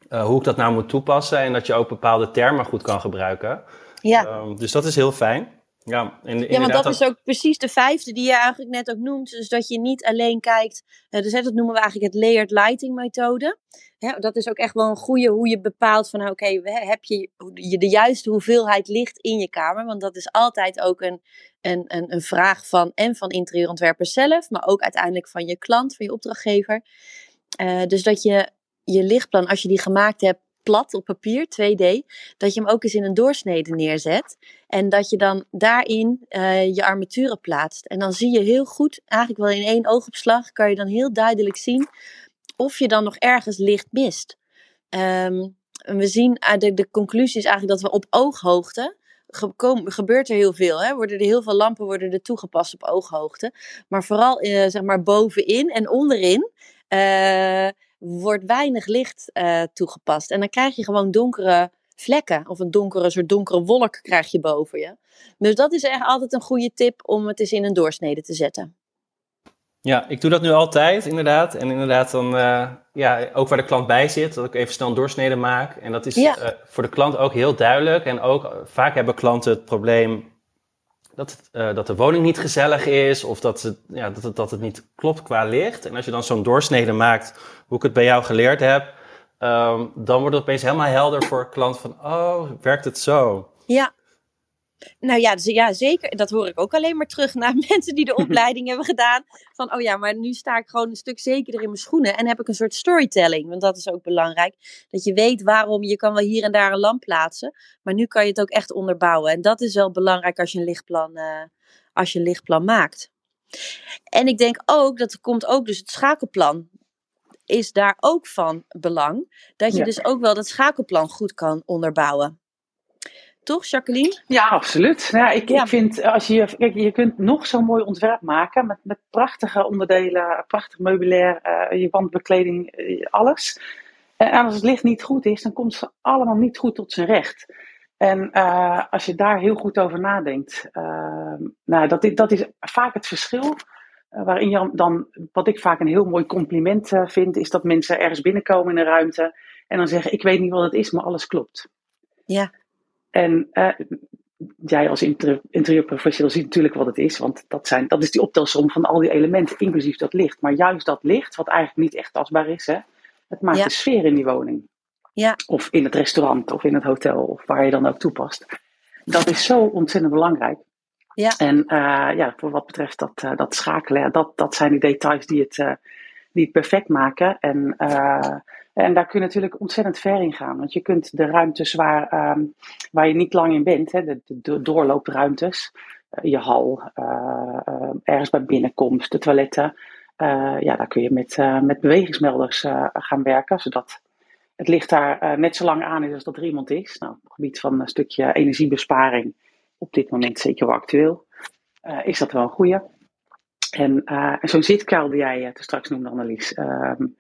uh, hoe ik dat nou moet toepassen en dat je ook bepaalde termen goed kan gebruiken. Ja. Um, dus dat is heel fijn. Ja, en, ja, want dat, is ook precies de vijfde die je eigenlijk net ook noemt. Dus dat je niet alleen kijkt, uh, dus dat noemen we eigenlijk het layered lighting methode. Hè, dat is ook echt wel een goede hoe je bepaalt van oké, heb je de juiste hoeveelheid licht in je kamer? Want dat is altijd ook een, een, een, een vraag van en van interieurontwerpers zelf, maar ook uiteindelijk van je klant, van je opdrachtgever. Uh, dus dat je je lichtplan, als je die gemaakt hebt, plat op papier, 2D, dat je hem ook eens in een doorsnede neerzet. En dat je dan daarin uh, je armaturen plaatst. En dan zie je heel goed, eigenlijk wel in één oogopslag, kan je dan heel duidelijk zien of je dan nog ergens licht mist. Um, we zien, uh, de, de conclusie is eigenlijk dat we op ooghoogte, gebeurt er heel veel. Hè? Worden er heel veel lampen worden er toegepast op ooghoogte. Maar vooral uh, zeg maar bovenin en onderin wordt weinig licht uh, toegepast. En dan krijg je gewoon donkere vlekken of een donkere soort donkere wolk krijg je boven je. Dus dat is echt altijd een goede tip om het eens in een doorsnede te zetten. Ja, ik doe dat nu altijd, inderdaad. En inderdaad dan, uh, ja, ook waar de klant bij zit, dat ik even snel een doorsnede maak. En dat is ja. uh, voor de klant ook heel duidelijk. En ook vaak hebben klanten het probleem dat, uh, dat de woning niet gezellig is of dat het, ja, dat, het, dat het niet klopt qua licht. En als je dan zo'n doorsnede maakt, hoe ik het bij jou geleerd heb, um, dan wordt het opeens helemaal helder voor klant van, oh, werkt het zo? Ja. Nou ja, dus ja, zeker. Dat hoor ik ook alleen maar terug naar mensen die de opleiding hebben gedaan. Van, oh ja, maar nu sta ik gewoon een stuk zekerder in mijn schoenen. En heb ik een soort storytelling. Want dat is ook belangrijk. Dat je weet waarom. Je kan wel hier en daar een lamp plaatsen. Maar nu kan je het ook echt onderbouwen. En dat is wel belangrijk als je een lichtplan, uh, als je een lichtplan maakt. En ik denk ook, dat er komt ook dus het schakelplan is daar ook van belang. Dat je ja. dus ook wel dat schakelplan goed kan onderbouwen. Toch, Jacqueline? Ja, absoluut. Ja, ik, ja. ik vind, als je, kijk, je kunt nog zo'n mooi ontwerp maken met, met prachtige onderdelen, prachtig meubilair, uh, je wandbekleding, uh, alles. En als het licht niet goed is, dan komt ze allemaal niet goed tot zijn recht. En uh, als je daar heel goed over nadenkt, nou, dat, dat is vaak het verschil waarin je dan, wat ik vaak een heel mooi compliment vind, is dat mensen ergens binnenkomen in een ruimte en dan zeggen: Ik weet niet wat het is, maar alles klopt. Ja. En uh, jij als inter interieurprofessional ziet natuurlijk wat het is, want dat, zijn, dat is die optelsom van al die elementen, inclusief dat licht. Maar juist dat licht, wat eigenlijk niet echt tastbaar is, hè, het maakt ja. de sfeer in die woning. Ja. Of in het restaurant, of in het hotel, of waar je dan ook toepast. Dat is zo ontzettend belangrijk. Ja. En uh, ja, voor wat betreft dat, uh, dat schakelen, dat, dat zijn die details die het, uh, die het perfect maken. En, en daar kun je natuurlijk ontzettend ver in gaan. Want je kunt de ruimtes waar, um, waar je niet lang in bent, hè, de, doorloopruimtes, je hal, ergens bij binnenkomst, de toiletten. ja, daar kun je met, met bewegingsmelders gaan werken, zodat het licht daar net zo lang aan is als dat er iemand is. Nou, op het gebied van een stukje energiebesparing op dit moment zeker wel actueel, is dat wel een goede. En, en zo'n zitkuil die jij straks noemde, Annelies, um,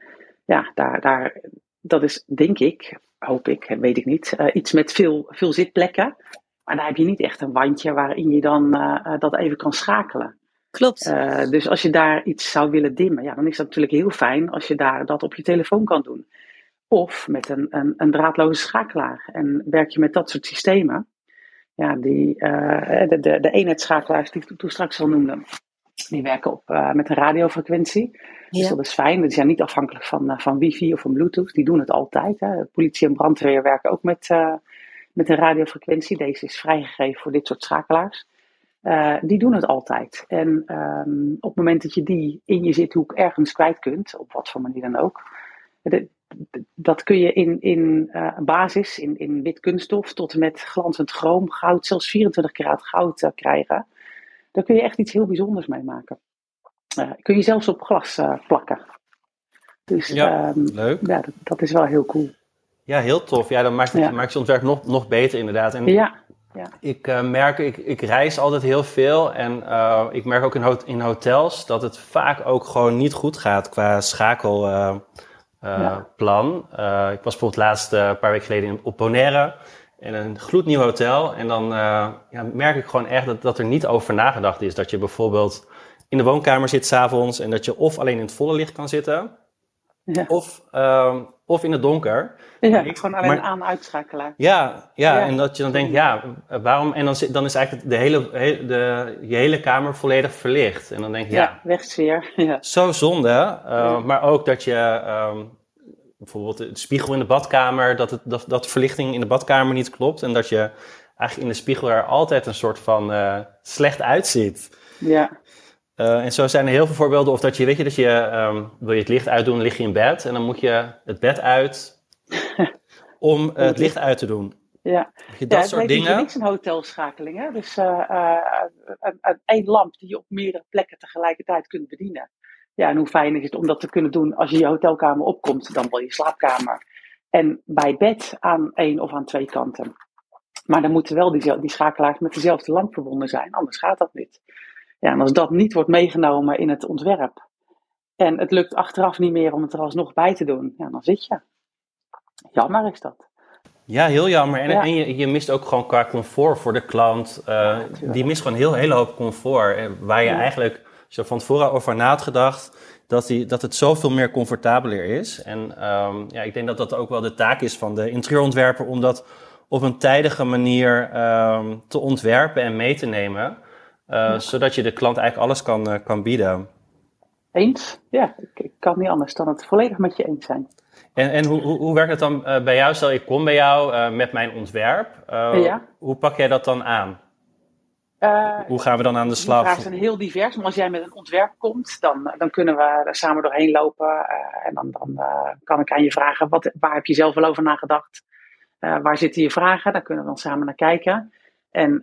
ja, daar, daar, dat is denk ik, hoop ik, weet ik niet, iets met veel, veel zitplekken. Maar daar heb je niet echt een wandje waarin je dan dat even kan schakelen. Klopt. dus als je daar iets zou willen dimmen, ja, dan is dat natuurlijk heel fijn als je daar dat op je telefoon kan doen. Of met een, een, een draadloze schakelaar. En werk je met dat soort systemen, ja, die, de, de, de eenheidsschakelaars die ik toen straks al noemde, die werken op, uh, met een radiofrequentie. Dus dat is fijn. Die zijn niet afhankelijk van, uh, van wifi of van bluetooth. Die doen het altijd. Hè. Politie en brandweer werken ook met, met een radiofrequentie. Deze is vrijgegeven voor dit soort schakelaars. die doen het altijd. En um, op het moment dat je die in je zithoek ergens kwijt kunt, op wat voor manier dan ook, de, dat kun je in, in uh, basis, in, in wit kunststof, tot en met glanzend chroom, goud, zelfs 24 karaat goud uh, krijgen. Daar kun je echt iets heel bijzonders mee maken. Uh, kun je zelfs op glas plakken. Dus ja, um, leuk. Ja, dat, dat, is wel heel cool. Ja, heel tof. Ja, dan maakt het, Ja. maakt je ontwerp nog, nog beter inderdaad. En Ja, ik eh, merk, ik, ik reis altijd heel veel en eh, ik merk ook in, in hotels dat het vaak ook gewoon niet goed gaat qua schakelplan. Ja. plan. Eh, ik was bijvoorbeeld laatst eh, een paar weken geleden op Bonaire in een gloednieuw hotel en dan eh, ja, merk ik gewoon echt dat, dat er niet over nagedacht is. Dat je bijvoorbeeld in de woonkamer zit s'avonds en dat je of alleen in het volle licht kan zitten ja. of, ehm, of in het donker. ja ik- gewoon alleen maar- een aan-uitschakelaar. Ja, ja, Ja. en dat je dan denkt, ja, waarom? En dan, zit- dan is eigenlijk de hele, he- de, je hele kamer volledig verlicht. En dan denk je, ja, Ja, wegsfeer. Ja. zo zonde. eh. Maar ook dat je ehm, bijvoorbeeld de spiegel in de badkamer, dat, het, dat, dat verlichting in de badkamer niet klopt. En dat je eigenlijk in de spiegel er altijd een soort van eh, slecht uitziet. ja. Eh, en zo zijn er heel veel voorbeelden. Of dat je, weet je, dat je, ehm, wil je het licht uitdoen, lig je in bed. En dan moet je het bed uit om eh, het licht uit te doen. Ja. Je, dat ja, soort het dingen. niks een hotelschakeling. Hè? Dus één lamp die je op meerdere plekken tegelijkertijd kunt bedienen. Ja, en hoe fijn is het om dat te kunnen doen als je je hotelkamer opkomt, dan wel je slaapkamer. En bij bed aan één of aan twee kanten. Maar dan moeten wel die, die schakelaars met dezelfde lamp verbonden zijn, anders gaat dat niet. Ja, en als dat niet wordt meegenomen in het ontwerp, en het lukt achteraf niet meer om het er alsnog bij te doen, ja, dan zit je. Jammer is dat. Ja, heel jammer. En, Ja. en je, je mist ook gewoon qua comfort voor de klant. eh, die mist gewoon een heel, hele hoop comfort. En waar je Ja. eigenlijk, als je er van tevoren over na had gedacht, dat, die, dat het zoveel meer comfortabeler is. En ehm, ja, ik denk dat dat ook wel de taak is van de interieurontwerper om dat op een tijdige manier ehm, te ontwerpen en mee te nemen. eh, Zodat je de klant eigenlijk alles kan, eh, kan bieden. Eens? Ja, ik, ik kan niet anders dan het volledig met je eens zijn. En, en hoe, hoe, hoe werkt het dan eh, bij jou? Stel, ik kom bij jou met mijn ontwerp. Ja. Hoe pak jij dat dan aan? Eh, Hoe gaan we dan aan de Die vragen slag? zijn heel divers. Maar als jij met een ontwerp komt, dan, dan kunnen we er samen doorheen lopen. eh, en dan, dan eh, kan ik aan je vragen, wat, waar heb je zelf wel over nagedacht? Waar zitten je vragen? Daar kunnen we dan samen naar kijken. En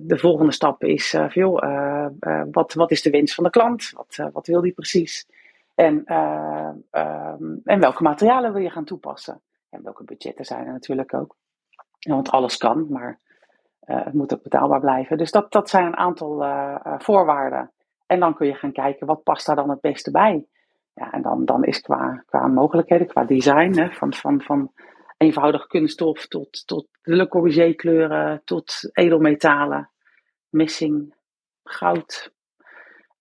de volgende stap is, eh, wat, wat is de wens van de klant? Wat, wat wil die precies? En, eh, ehm, en welke materialen wil je gaan toepassen? En welke budgetten zijn er natuurlijk ook. Want alles kan, maar het moet ook betaalbaar blijven. Dus dat, dat zijn een aantal eh, eh, voorwaarden. En dan kun je gaan kijken, wat past daar dan het beste bij? Ja, en dan, dan is qua, qua mogelijkheden, qua design, hè, van, van, van eenvoudig kunststof tot, tot Le Corbusier kleuren, tot edelmetalen, missing, goud.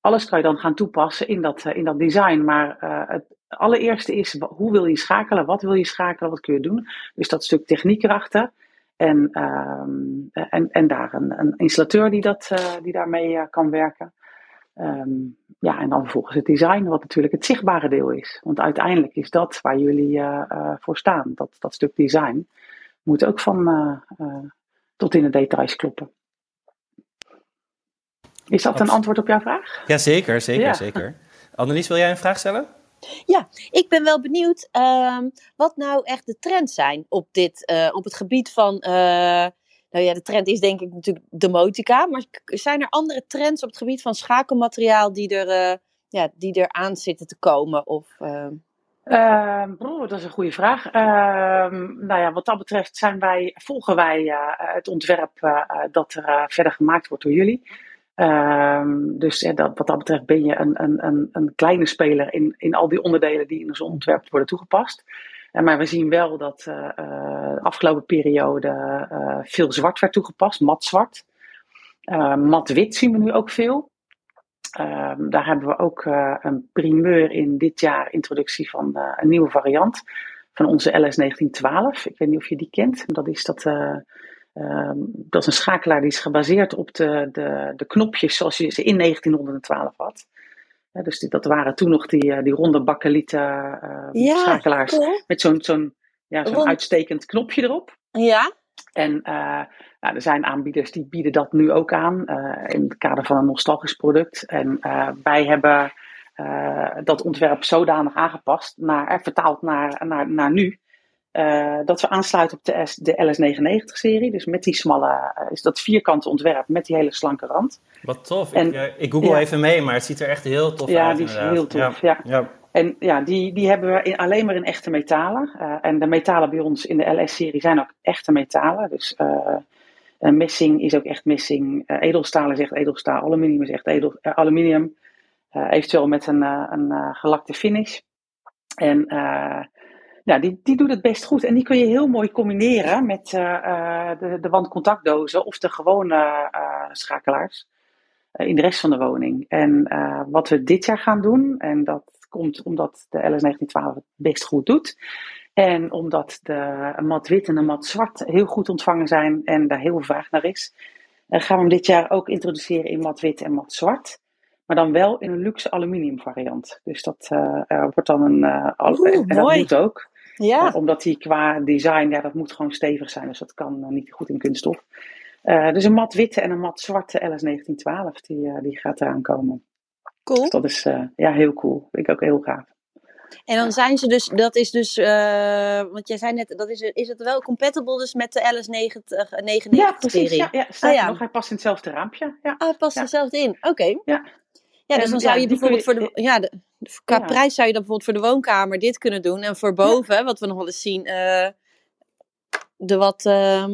Alles kan je dan gaan toepassen in dat, eh, in dat design. Maar eh, het allereerste is, hoe wil je schakelen? Wat wil je schakelen? Wat kun je doen? Dus dat stuk techniek erachter. En, ehm, en, en daar een, een installateur die, dat, eh, die daarmee eh, kan werken. Ehm, ja, en dan vervolgens het design, wat natuurlijk het zichtbare deel is. Want uiteindelijk is dat waar jullie eh, voor staan. Dat, dat stuk design moet ook van tot in de details kloppen. Is dat een antwoord op jouw vraag? Ja, zeker, zeker, Ja. zeker. Annelies, wil jij een vraag stellen? Ik ben wel benieuwd ehm, wat nou echt de trends zijn op, dit, eh, op het gebied van. eh, nou ja, de trend is denk ik natuurlijk domotica. Maar zijn er andere trends op het gebied van schakelmateriaal die er, eh, ja, die er aan zitten te komen? Of, ehm, Ehm, broer, dat is een goede vraag. Ehm, nou ja, wat dat betreft zijn wij, volgen wij het ontwerp dat er verder gemaakt wordt door jullie. Ehm, dus dat, wat dat betreft ben je een, een, een, een kleine speler in, in al die onderdelen die in ons ontwerp worden toegepast. Eh, maar we zien wel dat eh, eh, de afgelopen periode veel zwart werd toegepast, mat zwart. Wit zien we nu ook veel. Ehm, daar hebben we ook een primeur in dit jaar, introductie van een nieuwe variant van onze LS1912. Ik weet niet of je die kent. Dat is, dat, eh, ehm, dat is een schakelaar die is gebaseerd op de, de, de knopjes zoals je ze in 1912 had. Ja, dus die, dat waren toen nog die, eh, die ronde bakkelieten eh, Ja, schakelaars cool. met zo'n zo'n ja, zo'n uitstekend knopje erop. Ja, En eh, nou, er zijn aanbieders die bieden dat nu ook aan in het kader van een nostalgisch product. En wij hebben dat ontwerp zodanig aangepast, naar, vertaald naar, naar, naar nu. Eh, dat we aansluiten op de, S, de LS99-serie. Dus met die smalle, eh, is dat vierkante ontwerp met die hele slanke rand. Wat tof. En- ik, eh, ik google ja. even mee, maar het ziet er echt heel tof Ja, uit die is inderdaad. heel tof, ja. ja. En ja, die, die hebben we in, alleen maar in echte metalen. Uh, en de metalen bij ons in de LS-serie zijn ook echte metalen. Dus uh, messing is ook echt messing. edelstaal is echt edelstaal. Aluminium is echt edel, aluminium. eventueel met een, een gelakte finish. En ja, die, die doet het best goed. En die kun je heel mooi combineren met de, de wandcontactdozen of de gewone schakelaars in de rest van de woning. En wat we dit jaar gaan doen, en dat komt omdat de LS 1912 het best goed doet. En omdat de mat wit en de mat zwart heel goed ontvangen zijn en daar heel veel vraag naar is, gaan we hem dit jaar ook introduceren in mat wit en mat zwart. Maar dan wel in een luxe aluminium variant. Dus dat uh, wordt dan een. Uh, Oeh, en dat moet ook. Ja. Uh, omdat die qua design, ja, dat moet gewoon stevig zijn. Dus dat kan niet goed in kunststof. dus een mat witte en een mat zwarte LS 1912, die, die gaat eraan komen. Cool. Dus dat is ja, heel cool. Vind ik ook heel gaaf. En dan zijn ze dus, dat is dus, uh, want jij zei net, dat is, is het wel compatible dus met de LS99 99 ja, precies, serie? Ja, ja, ah, ja. Nog, hij past in hetzelfde raampje. Ja. Ah, hij past ja. er zelf in. Oké. Okay. Ja. Ja, dus dan zou je bijvoorbeeld voor de, ja, de, qua ja. prijs zou je dan bijvoorbeeld voor de woonkamer dit kunnen doen. En voor boven, ja. wat we nog wel eens zien, uh, de wat... Uh,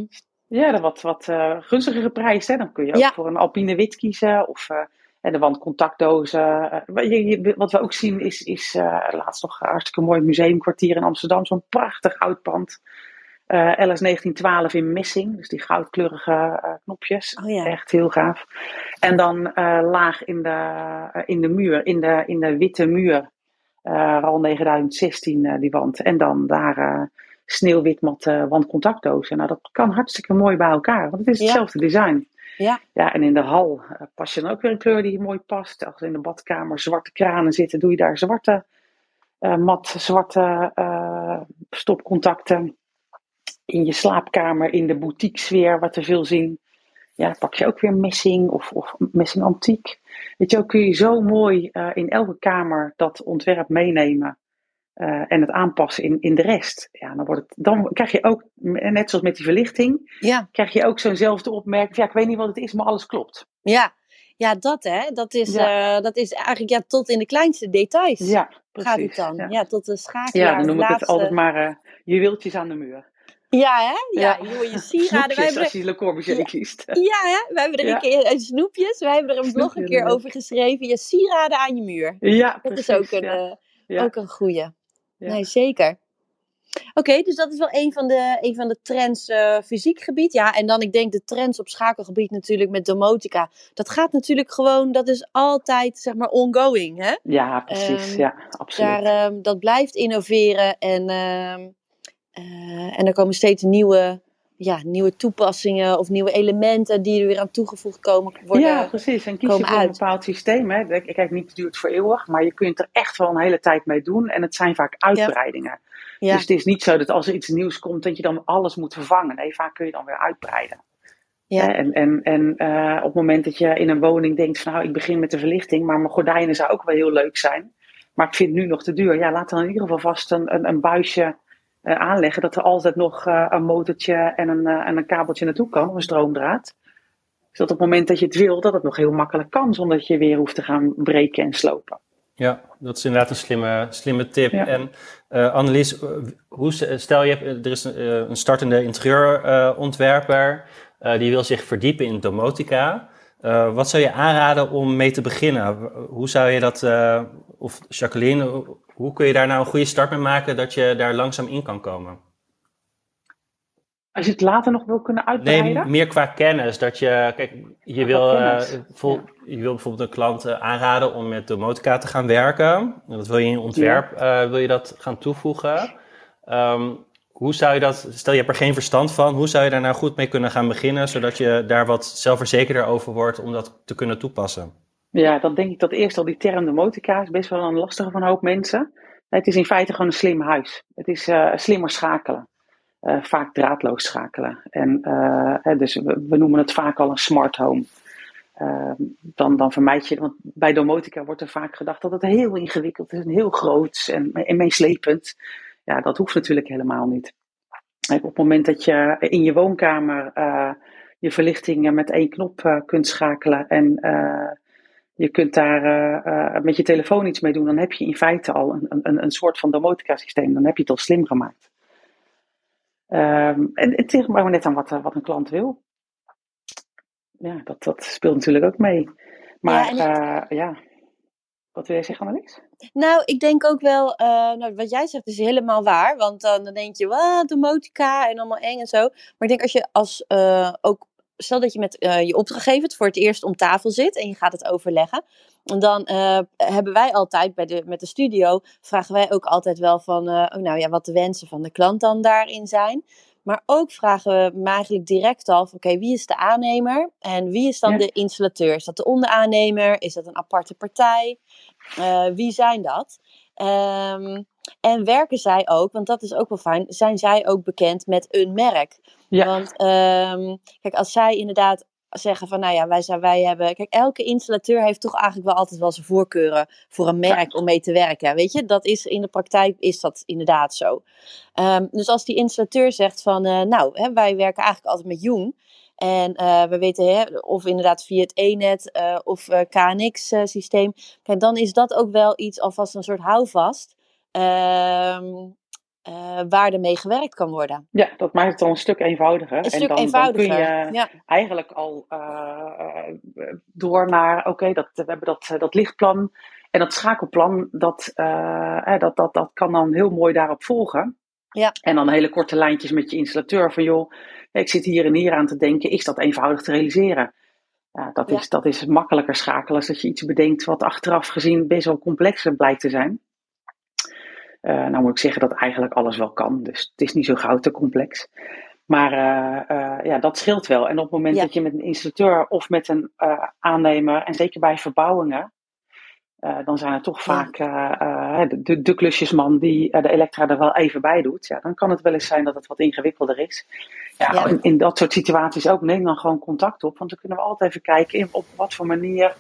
ja, de wat, wat uh, gunstigere prijs. Hè? Dan kun je ook voor een Alpine wit kiezen of... Uh, en de wandcontactdozen. Wat we ook zien is, is laatst nog een hartstikke mooi museumkwartier in Amsterdam. Zo'n prachtig oud pand. Uh, LS 1912 in missing. Dus die goudkleurige uh, knopjes. Oh, ja. Echt heel gaaf. En dan laag in de, in de muur, in de, in de witte muur. al 9016 die wand. En dan daar sneeuwwit matte wandcontactdozen. Nou, dat kan hartstikke mooi bij elkaar. Want het is hetzelfde ja. design. Ja. ja, en in de hal pas je dan ook weer een kleur die mooi past. Als in de badkamer zwarte kranen zitten, doe je daar zwarte, mat, zwarte stopcontacten. In je slaapkamer, in de boutique sfeer, wat we veel zien. Ja, pak je ook weer messing of, of messing antiek. Weet je, ook kun je zo mooi in elke kamer dat ontwerp meenemen. Uh, en het aanpassen in, in de rest. Ja, dan, wordt het, dan krijg je ook, net zoals met die verlichting, ja. krijg je ook zo'nzelfde opmerking. Ja, ik weet niet wat het is, maar alles klopt. Ja, ja dat hè. Dat is, ja. uh, dat is eigenlijk ja, tot in de kleinste details. Ja, precies. Gaat het dan. Ja, ja tot de schakelaar. Ja, dan noem ik laatste... het altijd maar uh, juweeltjes aan de muur. Ja, hè? Ja, ja. je sieraden. Wij hebben... als je Le Corbusier kiest. Ja, hè? We hebben er een keer een snoepjes. Wij hebben er een blog een keer over geschreven. Je sieraden aan je muur. Ja, Dat precies, is ook een, ook een goeie. Ja. Nee, zeker. Oké, okay, dus dat is wel een van de, een van de trends uh, fysiek gebied. Ja, en dan ik denk de trends op schakelgebied natuurlijk met domotica. Dat gaat natuurlijk gewoon, dat is altijd zeg maar ongoing, hè? Ja, precies. Um, ja, absoluut. Daar, um, dat blijft innoveren en, um, uh, en er komen steeds nieuwe, ja, nieuwe toepassingen of nieuwe elementen die er weer aan toegevoegd komen worden. Ja, precies. En kies je voor uit. een bepaald systeem. Hè. Kijk, niet het duurt voor eeuwig, maar je kunt er echt wel een hele tijd mee doen. En het zijn vaak uitbreidingen. Ja. Dus het is niet zo dat als er iets nieuws komt, dat je dan alles moet vervangen. Nee, vaak kun je dan weer uitbreiden. Ja. En, en, en uh, op het moment dat je in een woning denkt van nou, ik begin met de verlichting, maar mijn gordijnen zou ook wel heel leuk zijn. Maar ik vind het nu nog te duur. Ja, laat dan in ieder geval vast een, een, een buisje uh, aanleggen. Dat er altijd nog uh, een motortje en een, en een kabeltje naartoe kan, of een stroomdraad. Zodat op het moment dat je het wil, dat het nog heel makkelijk kan, zonder dat je weer hoeft te gaan breken en slopen. Ja, dat is inderdaad een slimme, slimme tip. Ja. En Annelies, hoe, stel je, er is een, een startende interieurontwerper die wil zich verdiepen in domotica. Wat zou je aanraden om mee te beginnen? Hoe zou je dat, of Jacqueline, hoe kun je daar nou een goede start mee maken dat je daar langzaam in kan komen? Als je het later nog wil kunnen uitbreiden? Nee, meer qua kennis. Dat je, kijk, je wil, uh, vol, ja. je wil bijvoorbeeld een klant aanraden om met domotica te gaan werken. Dat wil je in je ontwerp, ja. wil je dat gaan toevoegen. Um, hoe zou je dat, stel je hebt er geen verstand van, hoe zou je daar nou goed mee kunnen gaan beginnen, zodat je daar wat zelfverzekerder over wordt om dat te kunnen toepassen? Ja, dan denk ik dat eerst al die term domotica is best wel een lastige van een hoop mensen. Het is in feite gewoon een slim huis. Het is slimmer schakelen. Uh, vaak draadloos schakelen. En hè, dus we, noemen het vaak al een smart home. Uh, dan, dan vermijd je, want bij domotica wordt er vaak gedacht dat het heel ingewikkeld is en heel groot en, en meeslepend. Ja, dat hoeft natuurlijk helemaal niet. Op het moment dat je in je woonkamer je verlichting met één knop kunt schakelen en Je kunt daar met je telefoon iets mee doen. Dan heb je in feite al een, een, een soort van domotica systeem. Dan heb je het al slim gemaakt. Um, en het ligt maar net aan wat, wat een klant wil. Ja, dat, dat speelt natuurlijk ook mee. Maar ja, ja. Wat wil jij zeggen, Annelies? Nou, ik denk ook wel, uh, nou, wat jij zegt is helemaal waar. Want dan, dan denk je, wat, domotica en allemaal eng en zo. Maar ik denk als je als uh, ook stel dat je met uh, je opdrachtgever voor het eerst om tafel zit en je gaat het overleggen. Dan hebben wij altijd bij de, met de studio, vragen wij ook altijd wel van, oh, nou ja, wat de wensen van de klant dan daarin zijn. Maar ook vragen we eigenlijk direct al van, oké, wie is de aannemer en wie is dan ja. de installateur? Is dat de onderaannemer? Is dat een aparte partij? wie zijn dat? Um, en werken zij ook, want dat is ook wel fijn, zijn zij ook bekend met een merk? Ja. Want um, kijk, als zij inderdaad zeggen van, nou ja, wij, zijn, wij hebben... Kijk, elke installateur heeft toch eigenlijk wel altijd wel zijn voorkeuren voor een merk ja. om mee te werken. Weet je, dat is in de praktijk is dat inderdaad zo. Um, dus als die installateur zegt van, uh, nou, hè, wij werken eigenlijk altijd met Jung... En uh, we weten hè, of inderdaad via het ENET uh, of uh, KNX-systeem. Kijk, dan is dat ook wel iets alvast een soort houvast. Uh, waar er mee gewerkt kan worden. Ja, dat maakt het dan een stuk eenvoudiger. Een en stuk dan, eenvoudiger. Dan kun je ja. eigenlijk al uh, door naar, oké, okay, dat, we hebben dat, dat lichtplan en dat schakelplan, dat, uh, dat, dat, dat kan dan heel mooi daarop volgen. Ja. En dan hele korte lijntjes met je installateur van, joh, ik zit hier en hier aan te denken, is dat eenvoudig te realiseren? Ja, dat, is, dat is makkelijker schakelen als dat je iets bedenkt wat achteraf gezien best wel complexer blijkt te zijn. Uh, nou moet ik zeggen dat eigenlijk alles wel kan. Dus het is niet zo gauw te complex. Maar uh, uh, ja, dat scheelt wel. En op het moment ja. dat je met een installateur of met een aannemer, en zeker bij verbouwingen, dan zijn er toch vaak de, de, de, klusjesman die de elektra er wel even bij doet. Ja, dan kan het wel eens zijn dat het wat ingewikkelder is. Ja, ja. In, in, dat soort situaties ook neem dan gewoon contact op. Want dan kunnen we altijd even kijken in, op wat voor manier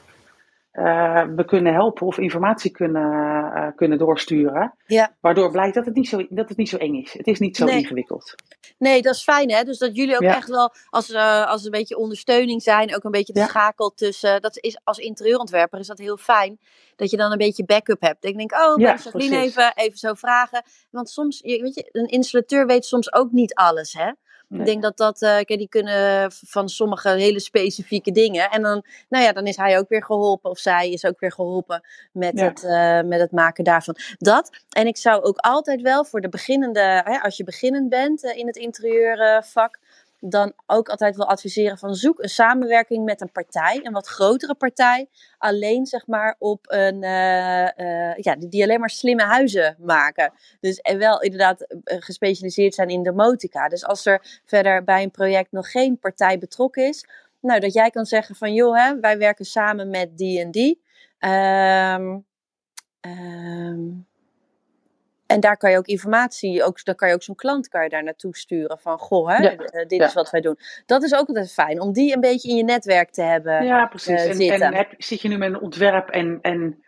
we kunnen helpen of informatie kunnen, uh, kunnen doorsturen. Ja. Waardoor blijkt dat het, niet zo, dat het niet zo eng is. Het is niet zo nee. ingewikkeld. Nee, dat is fijn hè. Dus dat jullie ook ja. echt wel als, uh, als een beetje ondersteuning zijn. Ook een beetje de ja. schakel tussen. Dat is, als interieurontwerper is dat heel fijn. Dat je dan een beetje backup hebt. Ik denk, oh, ja, Jacqueline even, even zo vragen. Want soms, weet je, een installateur weet soms ook niet alles hè. Nee. Ik denk dat dat, uh, kijk, die kunnen van sommige hele specifieke dingen. En dan, nou ja, dan is hij ook weer geholpen, of zij is ook weer geholpen met, ja. het, uh, met het maken daarvan. Dat. En ik zou ook altijd wel voor de beginnende, hè, als je beginnend bent uh, in het interieurvak, dan ook altijd wil adviseren van zoek een samenwerking met een partij, een wat grotere partij, alleen zeg maar op een, uh, uh, ja, die, alleen maar slimme huizen maken. Dus en wel inderdaad uh, gespecialiseerd zijn in domotica. Dus als er verder bij een project nog geen partij betrokken is, nou dat jij kan zeggen van joh, hè, wij werken samen met die en die. Um, um, en daar kan je ook informatie, ook, dan kan je ook zo'n klant kan je daar naartoe sturen van, goh, hè, ja. dit ja. is wat wij doen. Dat is ook altijd fijn, om die een beetje in je netwerk te hebben Ja, precies. Uh, en, en heb, zit je nu met een ontwerp en, en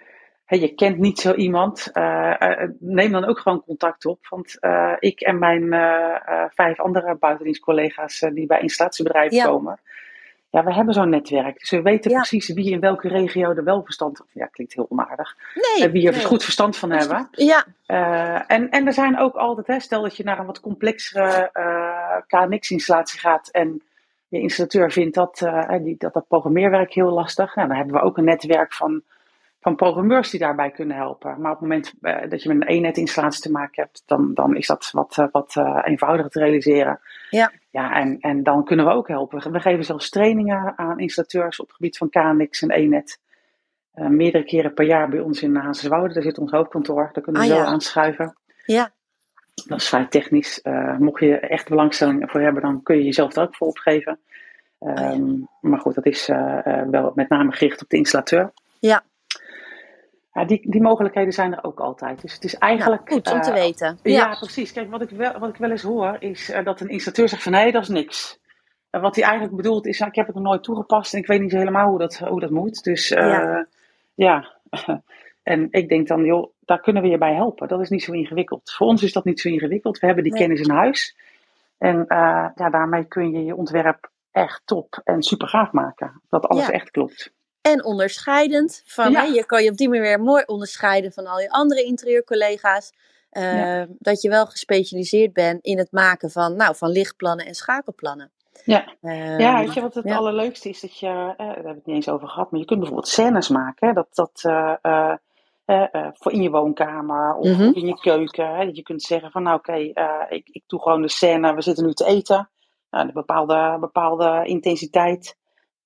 hey, je kent niet zo iemand, uh, uh, neem dan ook gewoon contact op. Want ik en mijn vijf andere buitendienstcollega's die bij installatiebedrijven ja. komen, ja, we hebben zo'n netwerk. Dus we weten ja. precies wie in welke regio er wel verstand van Ja, klinkt heel onaardig. Nee, wie er nee. goed verstand van hebben. Ja. Uh, en, en er zijn ook altijd, hè, stel dat je naar een wat complexere uh, KNX-installatie gaat. En je installateur vindt dat, uh, die, dat, dat programmeerwerk heel lastig. Nou, dan hebben we ook een netwerk van, van programmeurs die daarbij kunnen helpen. Maar op het moment dat je met een E-net-installatie te maken hebt, dan, dan is dat wat, wat eenvoudiger te realiseren. Ja. Ja, en, en dan kunnen we ook helpen. We geven zelfs trainingen aan installateurs op het gebied van KNX en ENET. Meerdere keren per jaar bij ons in Hazenswoude. Daar zit ons hoofdkantoor. Daar kunnen we ah, zo ja. aanschuiven. Ja. Dat is vrij technisch. Mocht je echt belangstelling voor hebben, dan kun je jezelf er ook voor opgeven. Um, oh, ja. Maar goed, dat is wel met name gericht op de installateur. Ja. Ja, die, die mogelijkheden zijn er ook altijd. Dus het is eigenlijk. Nou, goed om te weten. Ja, ja, precies. Kijk, wat ik, wel, wat ik wel eens hoor, is uh, dat een installateur zegt van nee, dat is niks. Uh, wat hij eigenlijk bedoelt is, nou, ik heb het nog nooit toegepast en ik weet niet helemaal hoe dat, hoe dat moet. Dus uh, ja. ja. en ik denk dan, joh, daar kunnen we je bij helpen. Dat is niet zo ingewikkeld. Voor ons is dat niet zo ingewikkeld. We hebben die nee. kennis in huis. En ja, daarmee kun je je ontwerp echt top en super gaaf maken. Dat alles ja. echt klopt. En onderscheidend. Van, Ja. hè, je kan je op die manier mooi onderscheiden van al je andere interieurcollega's. Eh, Ja. Dat je wel gespecialiseerd bent in het maken van, nou, van lichtplannen en schakelplannen. Ja. Ehm, Ja, weet je wat het ja. allerleukste is? Dat je, eh, daar hebben we het niet eens over gehad, maar je kunt bijvoorbeeld scènes maken. Hè? Dat, dat, eh, voor in je woonkamer of, Mhm. of in je keuken. Hè? Dat je kunt zeggen van nou oké, ik, ik doe gewoon de scène, we zitten nu te eten. Nou, een bepaalde, bepaalde intensiteit.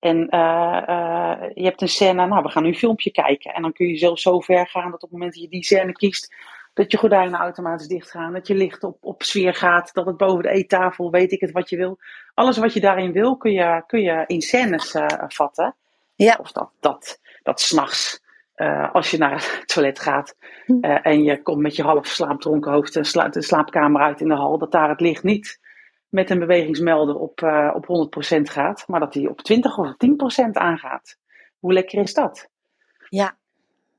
En eh, eh, je hebt een scène, nou we gaan nu een filmpje kijken. En dan kun je zelfs zo ver gaan dat op het moment dat je die scène kiest, dat je gordijnen automatisch dicht gaan. Dat je licht op, op sfeer gaat, dat het boven de eettafel, weet ik het wat je wil. Alles wat je daarin wil, kun je, kun je in scènes eh, vatten. Ja. Of dat, dat, dat s'nachts, als je naar het toilet gaat Hm. en je komt met je half slaapdronken hoofd de, sla- de slaapkamer uit in de hal, dat daar het licht niet met een bewegingsmelder op, eh op 100% gaat, maar dat die op 20 of 10% aangaat. Hoe lekker is dat? Ja.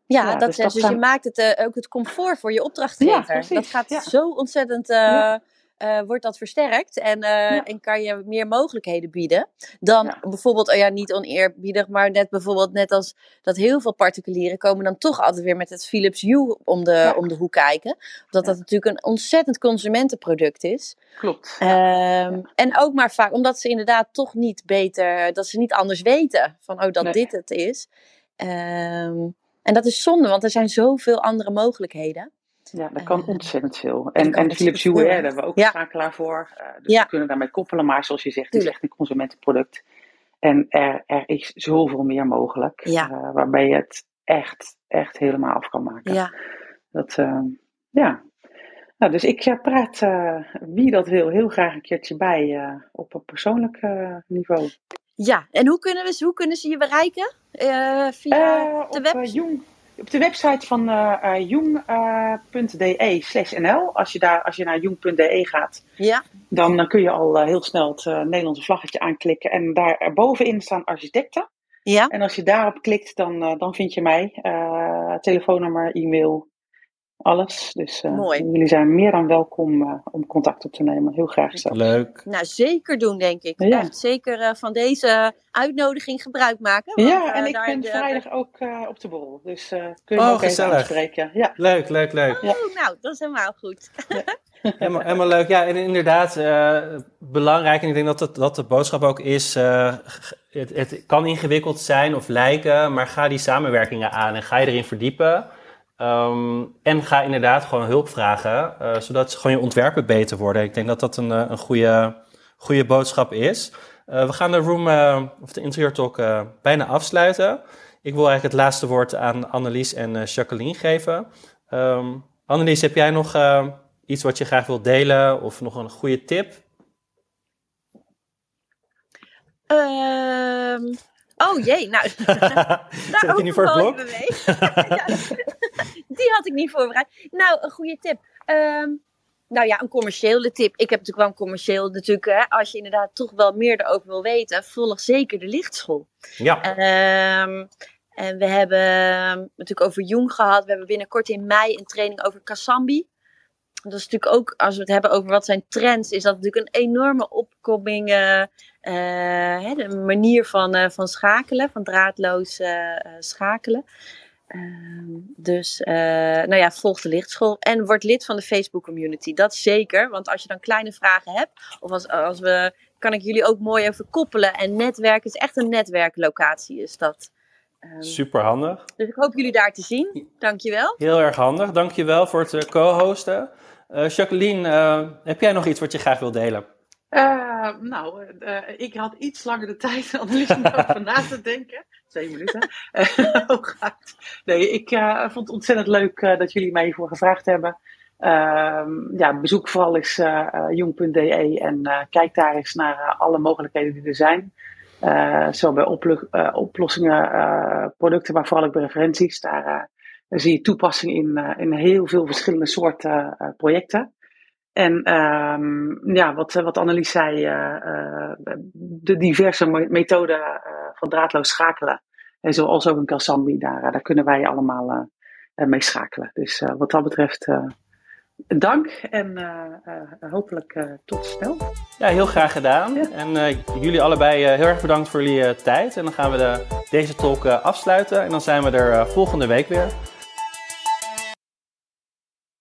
Ja, Ja, dat dus dat dus zijn- je maakt het eh, ook het comfort voor je opdrachtgever. Ja, dat gaat ja. zo ontzettend, eh, Eh, wordt dat versterkt en, eh, Ja. en kan je meer mogelijkheden bieden. Dan Ja. bijvoorbeeld, oh ja, niet oneerbiedig, maar net bijvoorbeeld net als dat heel veel particulieren komen dan toch altijd weer met het Philips Hue om de, Ja. om de hoek kijken. Omdat dat natuurlijk een ontzettend consumentenproduct is. Klopt. Ehm, En ook maar vaak, omdat ze inderdaad toch niet beter, dat ze niet anders weten van, oh, dat Nee. dit het is. Ehm, en dat is zonde, want er zijn zoveel andere mogelijkheden. Ja, dat kan Eh, ontzettend veel. En, kan en Philips Hue, daar hebben we ook een schakelaar voor. Eh, dus we kunnen daarmee koppelen. Maar zoals je zegt, het is echt een consumentenproduct. En er, er is zoveel meer mogelijk. Ja. eh, waarbij je het echt, echt helemaal af kan maken. Ja, Dat, ja. Nou, dus ik praat, eh, wie dat wil, heel graag een keertje bij op een persoonlijk niveau. ja. en hoe kunnen, we, hoe kunnen ze je bereiken? Via de op, web? Jong, op de website van eh eh, jong.de nl. Als je, daar, als je naar jong.de gaat, ja, dan, dan kun je al eh, heel snel het Nederlandse vlaggetje aanklikken. En daar erbovenin staan architecten. ja, En als je daarop klikt, dan, dan vind je mij. Telefoonnummer, e-mail, alles. Dus eh, Mooi. jullie zijn meer dan welkom eh, om contact op te nemen. Heel graag zelf. Leuk. nou zeker doen denk ik. Ja. Echt zeker eh, van deze uitnodiging gebruik maken. want, Ja, en ik ben de- vrijdag ook eh, op de borrel. Dus eh, kun je Oh, ook even gezellig. aanspreken. Ja. Leuk, leuk, leuk. Ja. Oh, nou, dat is helemaal goed. Helemaal, helemaal leuk. Ja, en inderdaad, eh, belangrijk. En ik denk dat, het, dat de boodschap ook is: eh, het, het kan ingewikkeld zijn of lijken, maar ga die samenwerkingen aan en ga je erin verdiepen. Ehm, en ga inderdaad gewoon hulp vragen, eh, zodat gewoon je ontwerpen beter worden. Ik denk dat dat een, eh, een goede, goede boodschap is. Eh, we gaan de room, of de interieur talk, bijna afsluiten. Ik wil eigenlijk het laatste woord aan Annelies en Jacqueline geven. Ehm, Annelies, heb jij nog iets wat je graag wilt delen of nog een goede tip? Ehm, oh jee, nou. Zet je nu voor het blok? Ja, die had ik niet voorbereid. Nou, een goede tip. Ehm, nou ja, een commerciële tip. Ik heb natuurlijk wel een commercieel natuurlijk. Hè, als je inderdaad toch wel meer erover wil weten, volg zeker de lichtschool. Ja, Ehm, en we hebben natuurlijk over Jung gehad. We hebben binnenkort in mei een training over Kasambi. Dat is natuurlijk ook, als we het hebben over wat zijn trends, is dat natuurlijk een enorme opkoming. eh, hè, de manier van, eh, van schakelen, van draadloos schakelen. Ehm, dus, eh, nou ja, volg de lichtschool en word lid van de Facebook community. Dat zeker, want als je dan kleine vragen hebt, of als, als we, kan ik jullie ook mooi even koppelen. En netwerken is echt een netwerklocatie, is dat. Ehm, super handig. dus ik hoop jullie daar te zien. Dankjewel. Heel erg handig. Dankjewel voor het eh, co-hosten. Eh, Jacqueline, heb jij nog iets wat je graag wilt delen? Eh, nou, eh, eh, ik had iets langer de tijd om er na te denken. Twee minuten. Eh, hooguit. nee, ik eh, vond het ontzettend leuk eh, dat jullie mij hiervoor gevraagd hebben. Ehm, ja, bezoek vooral eens eh, eh, jong.de en eh, kijk daar eens naar eh, alle mogelijkheden die er zijn. Eh, zo bij oplo- eh, oplossingen, eh, producten, maar vooral ook bij referenties. Daar eh, zie je toepassing in, eh, in heel veel verschillende soorten eh, projecten. En ehm, ja, wat, wat Annelies zei, eh, eh, de diverse me- methoden eh, van draadloos schakelen. En zoals ook een Kasambi, daar, daar kunnen wij allemaal mee schakelen. Dus wat dat betreft, dank en eh, hopelijk tot snel. Ja, heel graag gedaan. Ja. En jullie allebei heel erg bedankt voor jullie tijd. En dan gaan we de deze talk afsluiten en dan zijn we er volgende week weer.